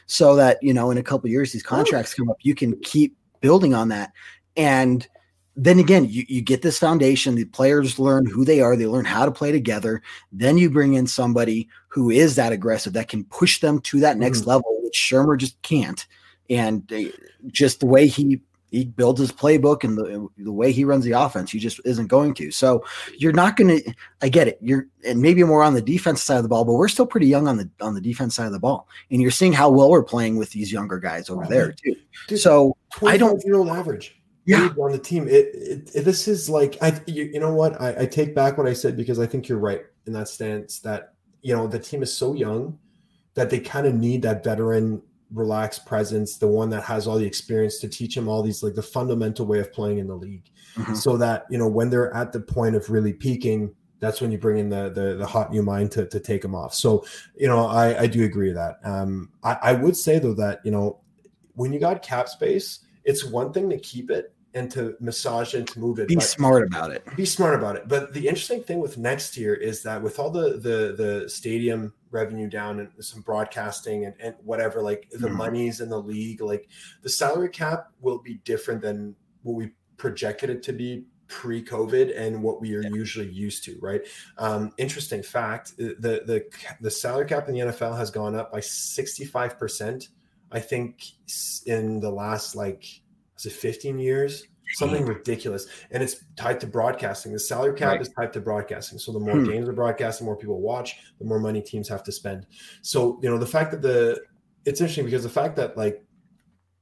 S1: so that you know in a couple years these contracts come up, you can keep building on that. And then again, you, you get this foundation, the players learn who they are, they learn how to play together. Then you bring in somebody who is that aggressive that can push them to that next mm. level, which Shurmur just can't. and they, just the way he he builds his playbook and the the way he runs the offense, he just isn't going to. So you're not going to. I get it. You're and maybe more on the defense side of the ball, but we're still pretty young on the on the defense side of the ball, and you're seeing how well we're playing with these younger guys over there too. Dude, so I don't
S2: year old average. Yeah, on the team. It, it, it, this is like I. You, you know what? I, I take back what I said because I think you're right in that stance. That you know the team is so young that they kind of need that veteran relaxed presence, the one that has all the experience to teach him all these like the fundamental way of playing in the league. Mm-hmm. So that, you know, when they're at the point of really peaking, that's when you bring in the the, the hot new mind to, to take them off. So, you know, I, I do agree with that. Um, I, I would say though that, you know, when you got cap space, it's one thing to keep it and to massage it and to move it.
S1: Be smart about it.
S2: Be smart about it. But the interesting thing with next year is that with all the the the stadium revenue down and some broadcasting and, and whatever, like the mm. monies in the league, like the salary cap will be different than what we projected it to be pre-COVID and what we are yeah. usually used to, right? Um, interesting fact: the the the salary cap in the NFL has gone up by sixty five percent. I think in the last like is it 15 years? Something ridiculous. And it's tied to broadcasting. The salary cap right. is tied to broadcasting. So the more hmm. games are broadcast, the more people watch, the more money teams have to spend. So, you know, the fact that the it's interesting because the fact that like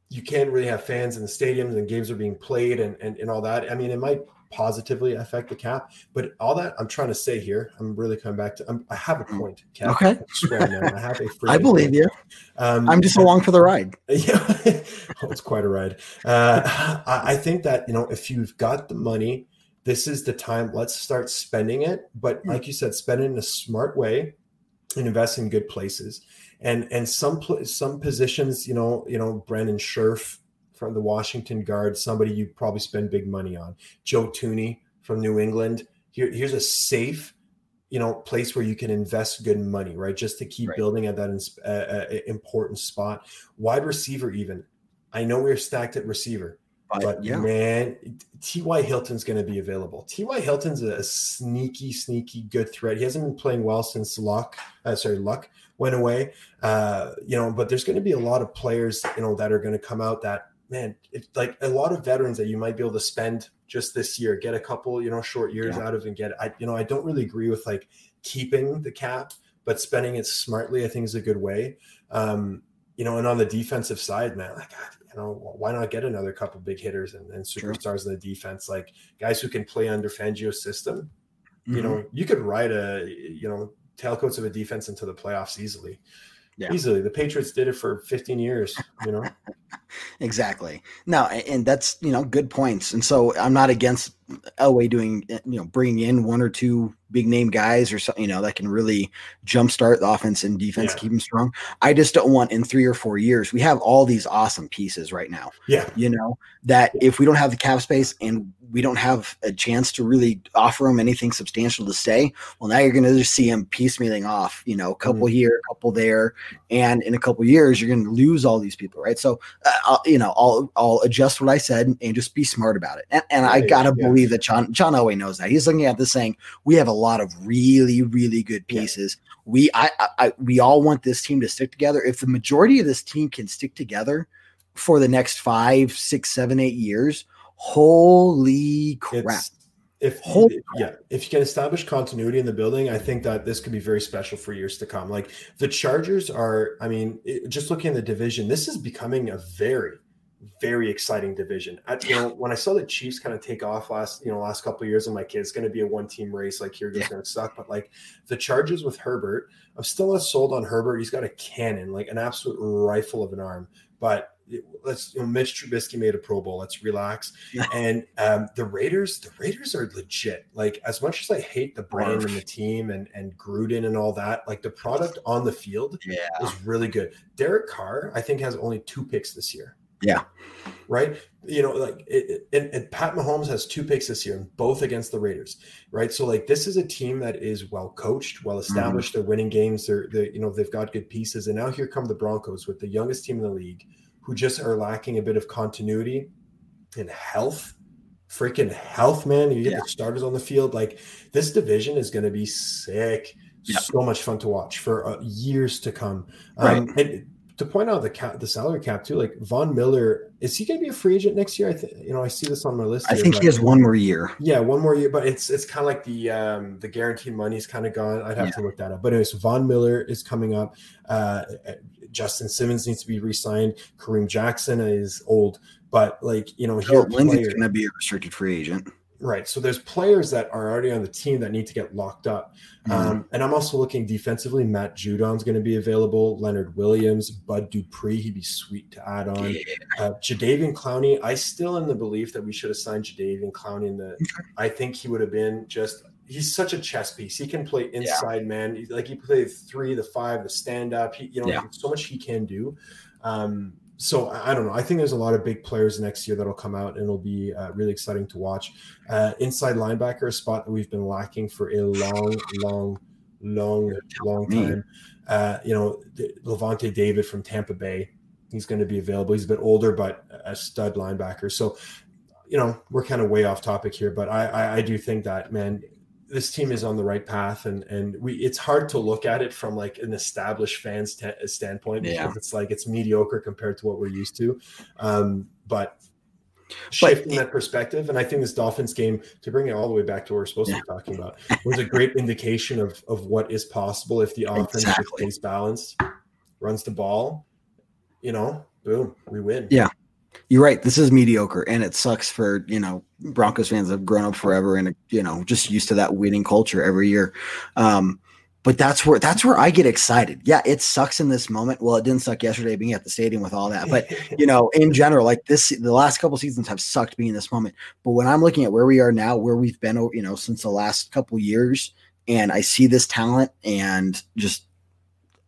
S2: you can't really have fans in the stadiums and games are being played and, and, and all that. I mean, it might positively affect the cap. But all that I'm trying to say here, I'm really coming back to. I'm, i have a mm. point.
S1: Cap. Okay. I,
S2: I have a.
S1: I believe point. you. Um, I'm just along for the ride.
S2: Yeah, oh, it's quite a ride. Uh, I, I think that you know if you've got the money, this is the time. Let's start spending it. But mm. like you said, spend it in a smart way and invest in good places. And and some some positions, you know, you know, Brandon Scherff from the Washington guard, somebody you probably spend big money on. Joe Thuney from New England. Here, here's a safe, you know, place where you can invest good money, right? Just to keep right. building at that uh, uh, important spot. Wide receiver, even. I know we're stacked at receiver, but, but yeah. man, T.Y. Hilton's going to be available. T.Y. Hilton's a, a, sneaky, sneaky good threat. He hasn't been playing well since Luck, uh, sorry, Luck went away. Uh, you know, but there's going to be a lot of players, you know, that are going to come out that man, it's like a lot of veterans that you might be able to spend just this year, get a couple, you know, short years yeah. out of and get. I, you know, I don't really agree with like keeping the cap, but spending it smartly, I think, is a good way. Um, you know, and on the defensive side, man, like you know, why not get another couple big hitters and, and superstars in the defense, like guys who can play under Fangio's system. Mm-hmm. You know, you could ride a you know tailcoats of a defense into the playoffs easily. Yeah. Easily. The Patriots did it for 15 years, you know.
S1: exactly. No, and that's, you know, good points. And so I'm not against Elway doing, you know, bringing in one or two big name guys or something, you know, that can really jumpstart the offense and defense, yeah. keep them strong. I just don't want in three or four years, we have all these awesome pieces right now.
S2: Yeah.
S1: You know, that if we don't have the cap space and we don't have a chance to really offer them anything substantial to stay, well, now you're going to just see them piecemealing off, you know, a couple mm-hmm. here, a couple there. And in a couple years, you're going to lose all these people, right? So, uh, I'll, you know, I'll, I'll adjust what I said and just be smart about it. And, and I got to yeah. believe that John, John Elway knows that. He's looking at this saying, we have a lot of really, really good pieces. Yeah. We, I, I, we all want this team to stick together. If the majority of this team can stick together for the next five, six, seven, eight years, holy crap. It's,
S2: if Holy yeah, if you can establish continuity in the building, I think that this could be very special for years to come. Like the Chargers are, I mean, it, just looking at the division, this is becoming a very, very exciting division. I, you know, when I saw the Chiefs kind of take off last, you know, last couple of years, I'm like, it's going to be a one team race. Like here, yeah. going to suck. But like the Chargers with Herbert, I'm still not sold on Herbert. He's got a cannon, like an absolute rifle of an arm. But let's you know, Mitch Trubisky made a Pro Bowl. Let's relax. and um, the Raiders, the Raiders are legit. Like as much as I hate the brand and the team and and Gruden and all that, like the product on the field
S1: yeah.
S2: is really good. Derek Carr, I think, has only two picks this year.
S1: Yeah.
S2: Right. You know, like it, it, and, Pat Mahomes has two picks this year, both against the Raiders. Right. So like this is a team that is well coached, well mm-hmm. established. Mm-hmm. They're winning games. They're they you know they've got good pieces. And now here come the Broncos with the youngest team in the league who just are lacking a bit of continuity and health. Freaking health, man. You get yeah. the starters on the field. Like this division is going to be sick. So much fun to watch for uh, years to come. Um, and to point out the cap, the salary cap too. Like Von Miller, is he going to be a free agent next year? I think you know I see this on my list.
S1: I here, think he has one more year.
S2: Yeah, one more year, but it's it's kind of like the um the guaranteed money is kind of gone. I'd have yeah. to look that up. But anyways, Von Miller is coming up. Uh, Justin Simmons needs to be re-signed. Kareem Jackson is old, but like you know,
S1: here Lindsay's going to be a restricted free agent.
S2: Right. So there's players that are already on the team that need to get locked up. Mm-hmm. Um, and I'm also looking defensively. Matt Judon's going to be available. Leonard Williams, Bud Dupree, he'd be sweet to add on. Yeah. Uh, Jadeveon Clowney, I still in the belief that we should have signed Jadeveon Clowney in the. I think he would have been just. He's such a chess piece. He can play inside yeah. man. Like he played three, the five, the stand up. He, you know, yeah. so much he can do. Um, so I don't know. I think there's a lot of big players next year that'll come out and it'll be uh, really exciting to watch. Uh, inside linebacker, a spot that we've been lacking for a long, long, long, long time. Uh, you know, Lavonte David from Tampa Bay, he's going to be available. He's a bit older, but a stud linebacker. So, you know, we're kind of way off topic here, but I, I, I do think that man, this team is on the right path and and we it's hard to look at it from like an established fans t- standpoint because yeah. it's like it's mediocre compared to what we're used to um but shifting but, that perspective and i think this dolphins game to bring it all the way back to what we're supposed yeah. to be talking about was a great indication of of what is possible if the offense exactly. stays balanced runs the ball you know boom we win
S1: yeah you're right. This is mediocre, and it sucks for you know Broncos fans that have grown up forever and you know just used to that winning culture every year. Um, but that's where that's where I get excited. Yeah, it sucks in this moment. Well, it didn't suck yesterday being at the stadium with all that, but you know, in general, like this, the last couple seasons have sucked being in this moment. But when I'm looking at where we are now, where we've been, you know, since the last couple years, and I see this talent and just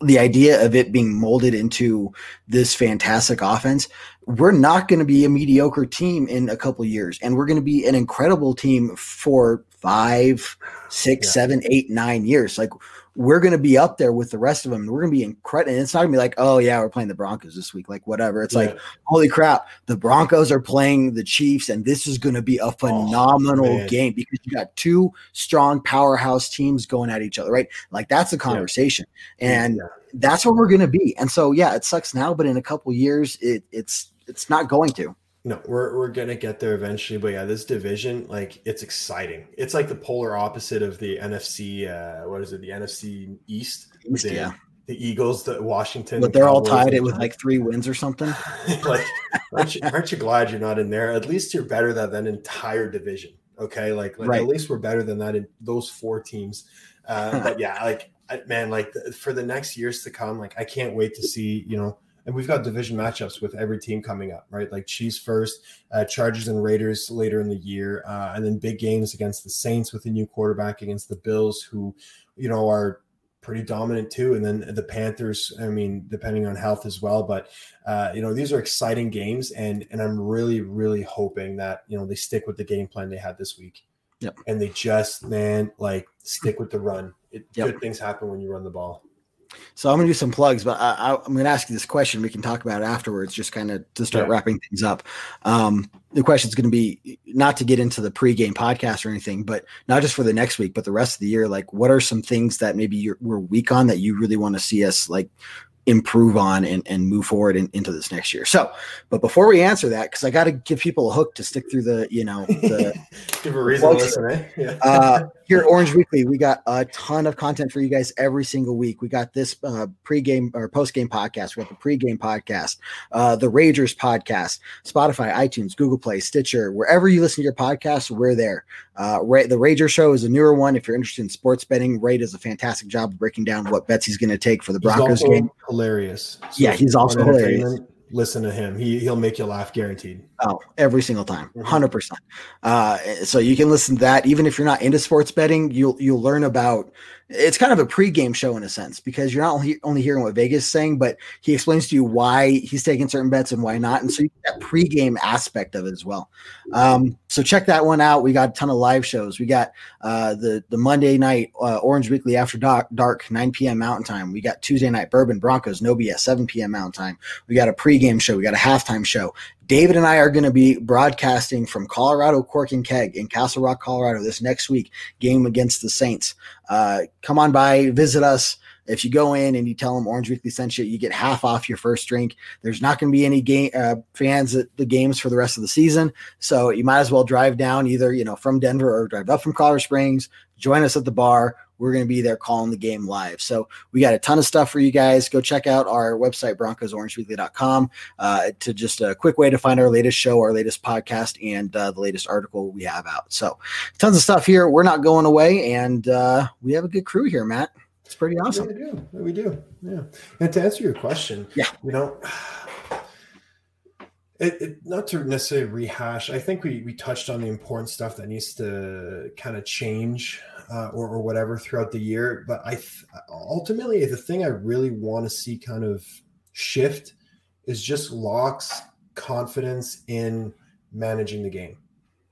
S1: the idea of it being molded into this fantastic offense, we're not going to be a mediocre team in a couple years, and we're going to be an incredible team for five, six, yeah. seven, eight, nine years. Like we're going to be up there with the rest of them. We're going to be incredible. And it's not going to be like, oh yeah, we're playing the Broncos this week, like whatever. It's yeah. like, holy crap, the Broncos are playing the Chiefs, and this is going to be a oh, phenomenal oh, game because you got two strong powerhouse teams going at each other, right? Like that's the conversation, yeah. and that's what we're going to be. And so, yeah, it sucks now, but in a couple years, it, it's it's not going to.
S2: No, we're we're gonna get there eventually, but yeah, this division, like, it's exciting. It's like the polar opposite of the NFC. Uh, what is it? The NFC East.
S1: East the, yeah.
S2: The Eagles, the Washington,
S1: but they're all tied it with like three wins or something.
S2: like, aren't you, aren't you glad you're not in there? At least you're better than that entire division. Okay, like, like right. at least we're better than that in those four teams. Uh, but yeah, like man, like for the next years to come, like I can't wait to see, you know, and we've got division matchups with every team coming up, right? Like Chiefs first, uh, Chargers and Raiders later in the year, uh, and then big games against the Saints with a new quarterback, against the Bills, who, you know, are pretty dominant too, and then the Panthers. I mean, depending on health as well, but uh, you know, these are exciting games, and and I'm really, really hoping that you know they stick with the game plan they had this week.
S1: Yep.
S2: And they just, man, like stick with the run. It, yep. Good things happen when you run the ball.
S1: So I'm going to do some plugs, but I, am going to ask you this question. We can talk about it afterwards, just kind of to start yeah. wrapping things up. Um, the question is going to be not to get into the pregame podcast or anything, but not just for the next week, but the rest of the year. Like, what are some things that maybe you're, we're weak on that you really want to see us like improve on and, and move forward in, into this next year. So, but before we answer that, because I got to give people a hook to stick through the, you know, the
S2: give a reason to listen, eh?
S1: Yeah. uh, here at Orange Weekly, we got a ton of content for you guys every single week. We got this uh, pregame or postgame podcast. We got the pregame podcast, uh, the Ragers podcast, Spotify, iTunes, Google Play, Stitcher, wherever you listen to your podcast, we're there. Uh, the Rager Show is a newer one. If you're interested in sports betting, Ray does a fantastic job of breaking down what bets he's going to take for the Broncos game.
S2: Hilarious.
S1: So yeah, he's also hilarious
S2: listen to him. He he'll make you laugh, guaranteed.
S1: Oh, every single time, 100 mm-hmm. percent. Uh, so you can listen to that, even if you're not into sports betting. You'll you'll learn about it's kind of a pregame show in a sense because you're not only, hearing what Vegas is saying, but he explains to you why he's taking certain bets and why not. And so you get that pregame aspect of it as well. Um, so check that one out. We got a ton of live shows. We got uh, the the Monday night uh, Orange Weekly after dark, dark 9 p.m. Mountain Time. We got Tuesday night Bourbon Broncos No BS 7 p.m. Mountain Time. We got a pregame show. We got a halftime show David and I are going to be broadcasting from Colorado Cork and Keg in Castle Rock, Colorado this next week, game against the Saints. Uh, come on by, visit us. If you go in and you tell them Orange Weekly sent you, you get half off your first drink. There's not going to be any game uh, fans at the games for the rest of the season, so you might as well drive down either you know from Denver or drive up from Colorado Springs. Join us at the bar. We're going to be there calling the game live. So we got a ton of stuff for you guys. Go check out our website, BroncosOrangeWeekly.com, uh, to just a quick way to find our latest show, our latest podcast, and uh, the latest article we have out. So tons of stuff here. We're not going away, and uh, we have a good crew here, Matt. It's pretty awesome.
S2: Yeah, we do. We do. Yeah. And to answer your question,
S1: yeah,
S2: you know, it, it, not to necessarily rehash. I think we we touched on the important stuff that needs to kind of change uh, or or whatever throughout the year. But I ultimately the thing I really want to see kind of shift is just Lock's confidence in managing the game.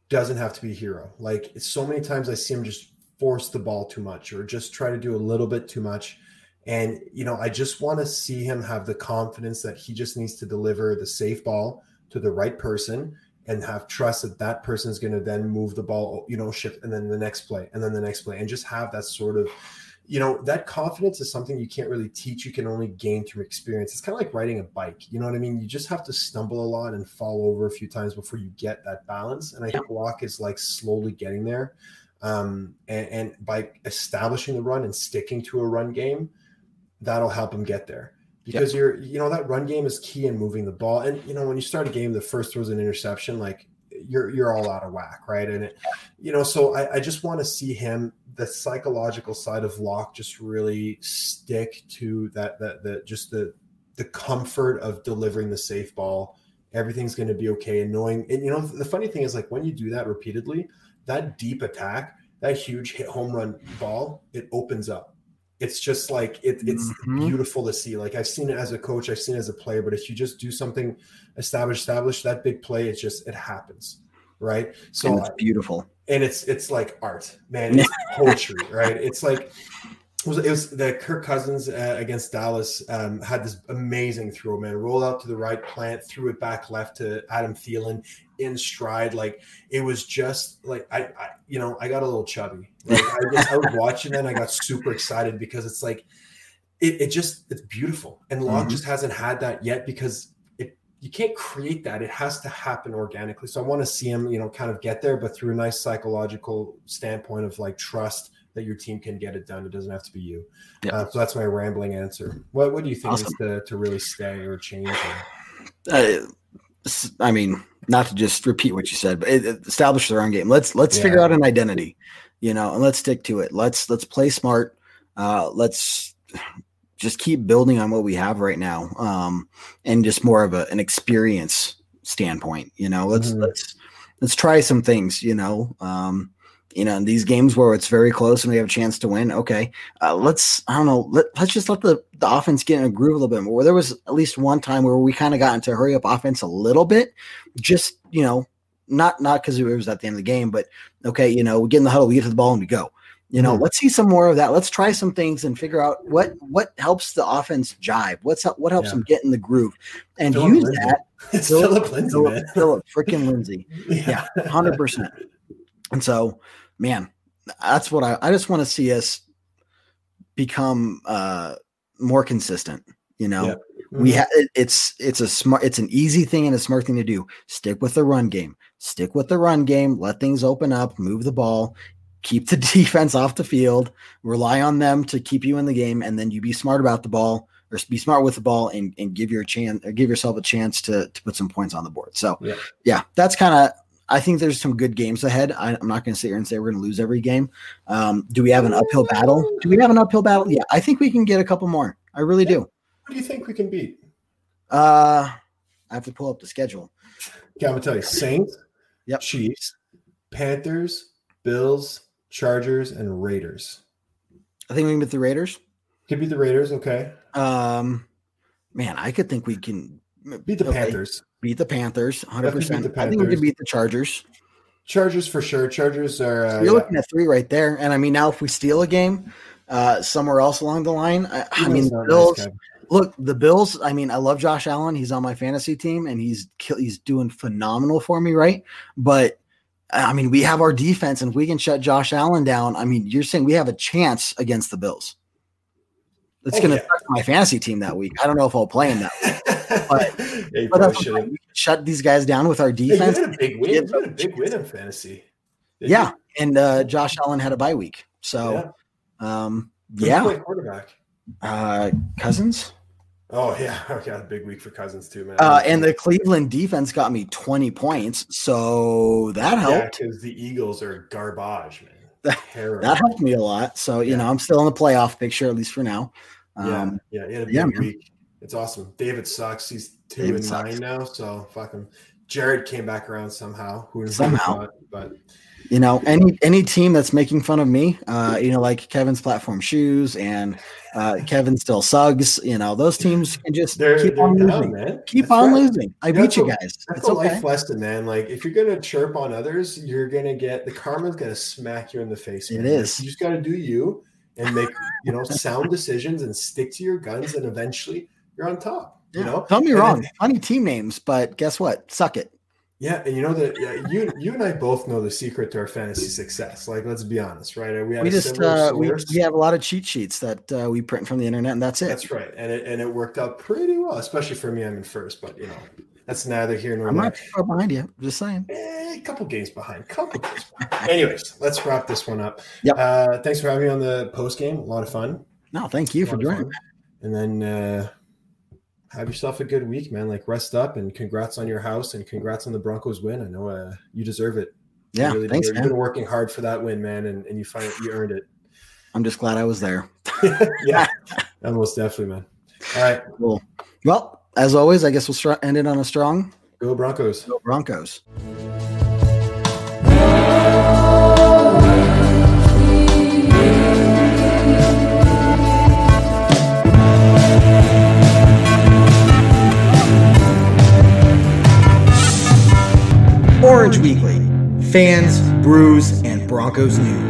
S2: Doesn't have to be a hero. Like so many times I see him just force the ball too much or just try to do a little bit too much. And, you know, I just want to see him have the confidence that he just needs to deliver the safe ball to the right person and have trust that that person is going to then move the ball, you know, shift and then the next play and then the next play and just have that sort of, you know, that confidence is something you can't really teach. You can only gain through experience. It's kind of like riding a bike. You know what I mean? You just have to stumble a lot and fall over a few times before you get that balance. And I think Lock is like slowly getting there um, and, and, by establishing the run and sticking to a run game, that'll help him get there. Because yep. you're, you know, that run game is key in moving the ball. And you know, when you start a game, the first throws an interception, like you're you're all out of whack, right? And it, you know, so I, I just want to see him the psychological side of Lock just really stick to that that that just the the comfort of delivering the safe ball. Everything's going to be okay, and knowing. And you know, the funny thing is, like when you do that repeatedly, that deep attack, that huge hit home run ball, it opens up. It's just like it, it's mm-hmm. beautiful to see. Like I've seen it as a coach, I've seen it as a player, but if you just do something established, established, that big play, it just it happens. Right.
S1: So and it's beautiful.
S2: And it's it's like art, man. It's poetry, right? It's like it was, it was the Kirk Cousins uh, against Dallas um, had this amazing throw, man. Roll out to the right, plant, threw it back left to Adam Thielen in stride. Like it was just like I, I you know, I got a little chubby. Like I, just, I was watching that, and I got super excited because it's like it, it just it's beautiful, and Lock mm-hmm. just hasn't had that yet because it you can't create that. It has to happen organically. So I want to see him, you know, kind of get there, but through a nice psychological standpoint of like trust that your team can get it done. It doesn't have to be you. Yeah. Uh, so that's my rambling answer. What What do you think awesome. to to really stay or change? Or...
S1: Uh, I mean, not to just repeat what you said, but establish their own game. Let's let's yeah. figure out an identity, you know, and let's stick to it. Let's let's play smart. Uh, let's just keep building on what we have right now, um, and just more of a, an experience standpoint. You know, let's mm-hmm. let's let's try some things. You know, um, you know, in these games where it's very close and we have a chance to win, okay, uh, let's, I don't know, let, us just let the, the offense get in a groove a little bit more. There was at least one time where we kind of got into hurry up offense a little bit, just, you know, not, not because it was at the end of the game, but okay, you know, we get in the huddle, we get to the ball and we go. You know, mm-hmm. let's see some more of that. Let's try some things and figure out what what helps the offense jive. What's up what helps yeah. them get in the groove, and Phillip use Lindsay. that.
S2: It's Phillip Lindsay,
S1: Phillip, Phillip freaking Lindsay. Yeah, hundred percent. And so man, that's what I I just want to see us become uh more consistent. You know, yeah. mm-hmm. we have it's it's a smart it's an easy thing and a smart thing to do. Stick with the run game. Stick with the run game. Let things open up. Move the ball. Keep the defense off the field. Rely on them to keep you in the game, and then you be smart about the ball or be smart with the ball and, and give your chance or give yourself a chance to to put some points on the board. So yeah, yeah that's kind of I think there's some good games ahead. I, am not going to sit here and say we're going to lose every game. Um, do we have an uphill battle? Do we have an uphill battle? Yeah, I think we can get a couple more. I really do.
S2: Who do you think we can beat?
S1: Uh, I have to pull up the schedule.
S2: Okay, I'm gonna tell you: Saints,
S1: yep.
S2: Chiefs, Panthers, Bills, Chargers, and Raiders.
S1: I think we can beat the Raiders.
S2: Could beat the Raiders. Okay.
S1: Um, man, I could think we can
S2: beat the okay. Panthers
S1: beat the Panthers 100%. Panthers. I think we can beat the Chargers.
S2: Chargers for sure. Chargers are. Uh,
S1: You're yeah. looking at three right there. And I mean, now if we steal a game uh, somewhere else along the line, I, I mean, the Bills, Look, the Bills. I mean, I love Josh Allen. He's on my fantasy team, and he's he's doing phenomenal for me, right? But I mean, we have our defense, and if we can shut Josh Allen down, I mean, you're saying we have a chance against the Bills. It's oh, going to yeah. my fantasy team that week. I don't know if I'll play in that week, but, yeah, but that's we shut these guys down with our defense.
S2: Hey, you had a big win. You had a big win in fantasy.
S1: yeah, you? and uh, Josh Allen had a bye week, so yeah. Um, yeah.
S2: quarterback.
S1: Uh, Cousins.
S2: Oh yeah, okay, a big week for Cousins too, man.
S1: Uh, and the Cleveland defense got me twenty points, so that helped.
S2: because the Eagles are garbage, man.
S1: That, that helped me a lot. So you yeah. know, I'm still in the playoff picture at least for now.
S2: Um, yeah, yeah, he had a big yeah, week. It's awesome. David sucks. He's two David and sucks. nine now, so fuck him. Jared came back around somehow. Who
S1: somehow,
S2: but
S1: you know, any any team that's making fun of me, uh, you know, like Kevin's platform shoes and uh, Kevin still sugs. You know, those teams can just they're, keep they're on down, losing. Man. Keep that's on right. losing. I that's beat you guys.
S2: That's it's a okay. life lesson, man. Like if you're gonna chirp on others, you're gonna get the karma's gonna smack you in the face.
S1: Man. It is.
S2: you just gotta do you and make you know sound decisions and stick to your guns, and eventually you're on top. Yeah. You know,
S1: tell me wrong. Then, Funny team names, but guess what? Suck it.
S2: Yeah, and you know that yeah, you you and I both know the secret to our fantasy success. Like, let's be honest, right?
S1: We, we just uh, we, we have a lot of cheat sheets that uh, we print from the internet, and that's it.
S2: That's right, and it and it worked out pretty well, especially for me. I'm in first, but you know that's neither here nor
S1: there. I'm not far behind you. Just saying.
S2: Eh, a couple games behind. Couple games behind. Anyways, let's wrap this one up.
S1: Yep.
S2: Uh, thanks for having me on the post game. A lot of fun.
S1: No, thank you for joining.
S2: And then. Uh, have yourself a good week, man. Like rest up and congrats on your house and congrats on the Broncos win. I know uh, you deserve it.
S1: Yeah, really thanks,
S2: You've been working hard for that win, man, and, and you find you earned it.
S1: I'm just glad I was there.
S2: yeah, most definitely, man. All right,
S1: cool. Well, as always, I guess we'll end it on a strong.
S2: Go Broncos.
S1: Go Broncos. Orange Weekly, fans, brews, and Broncos news.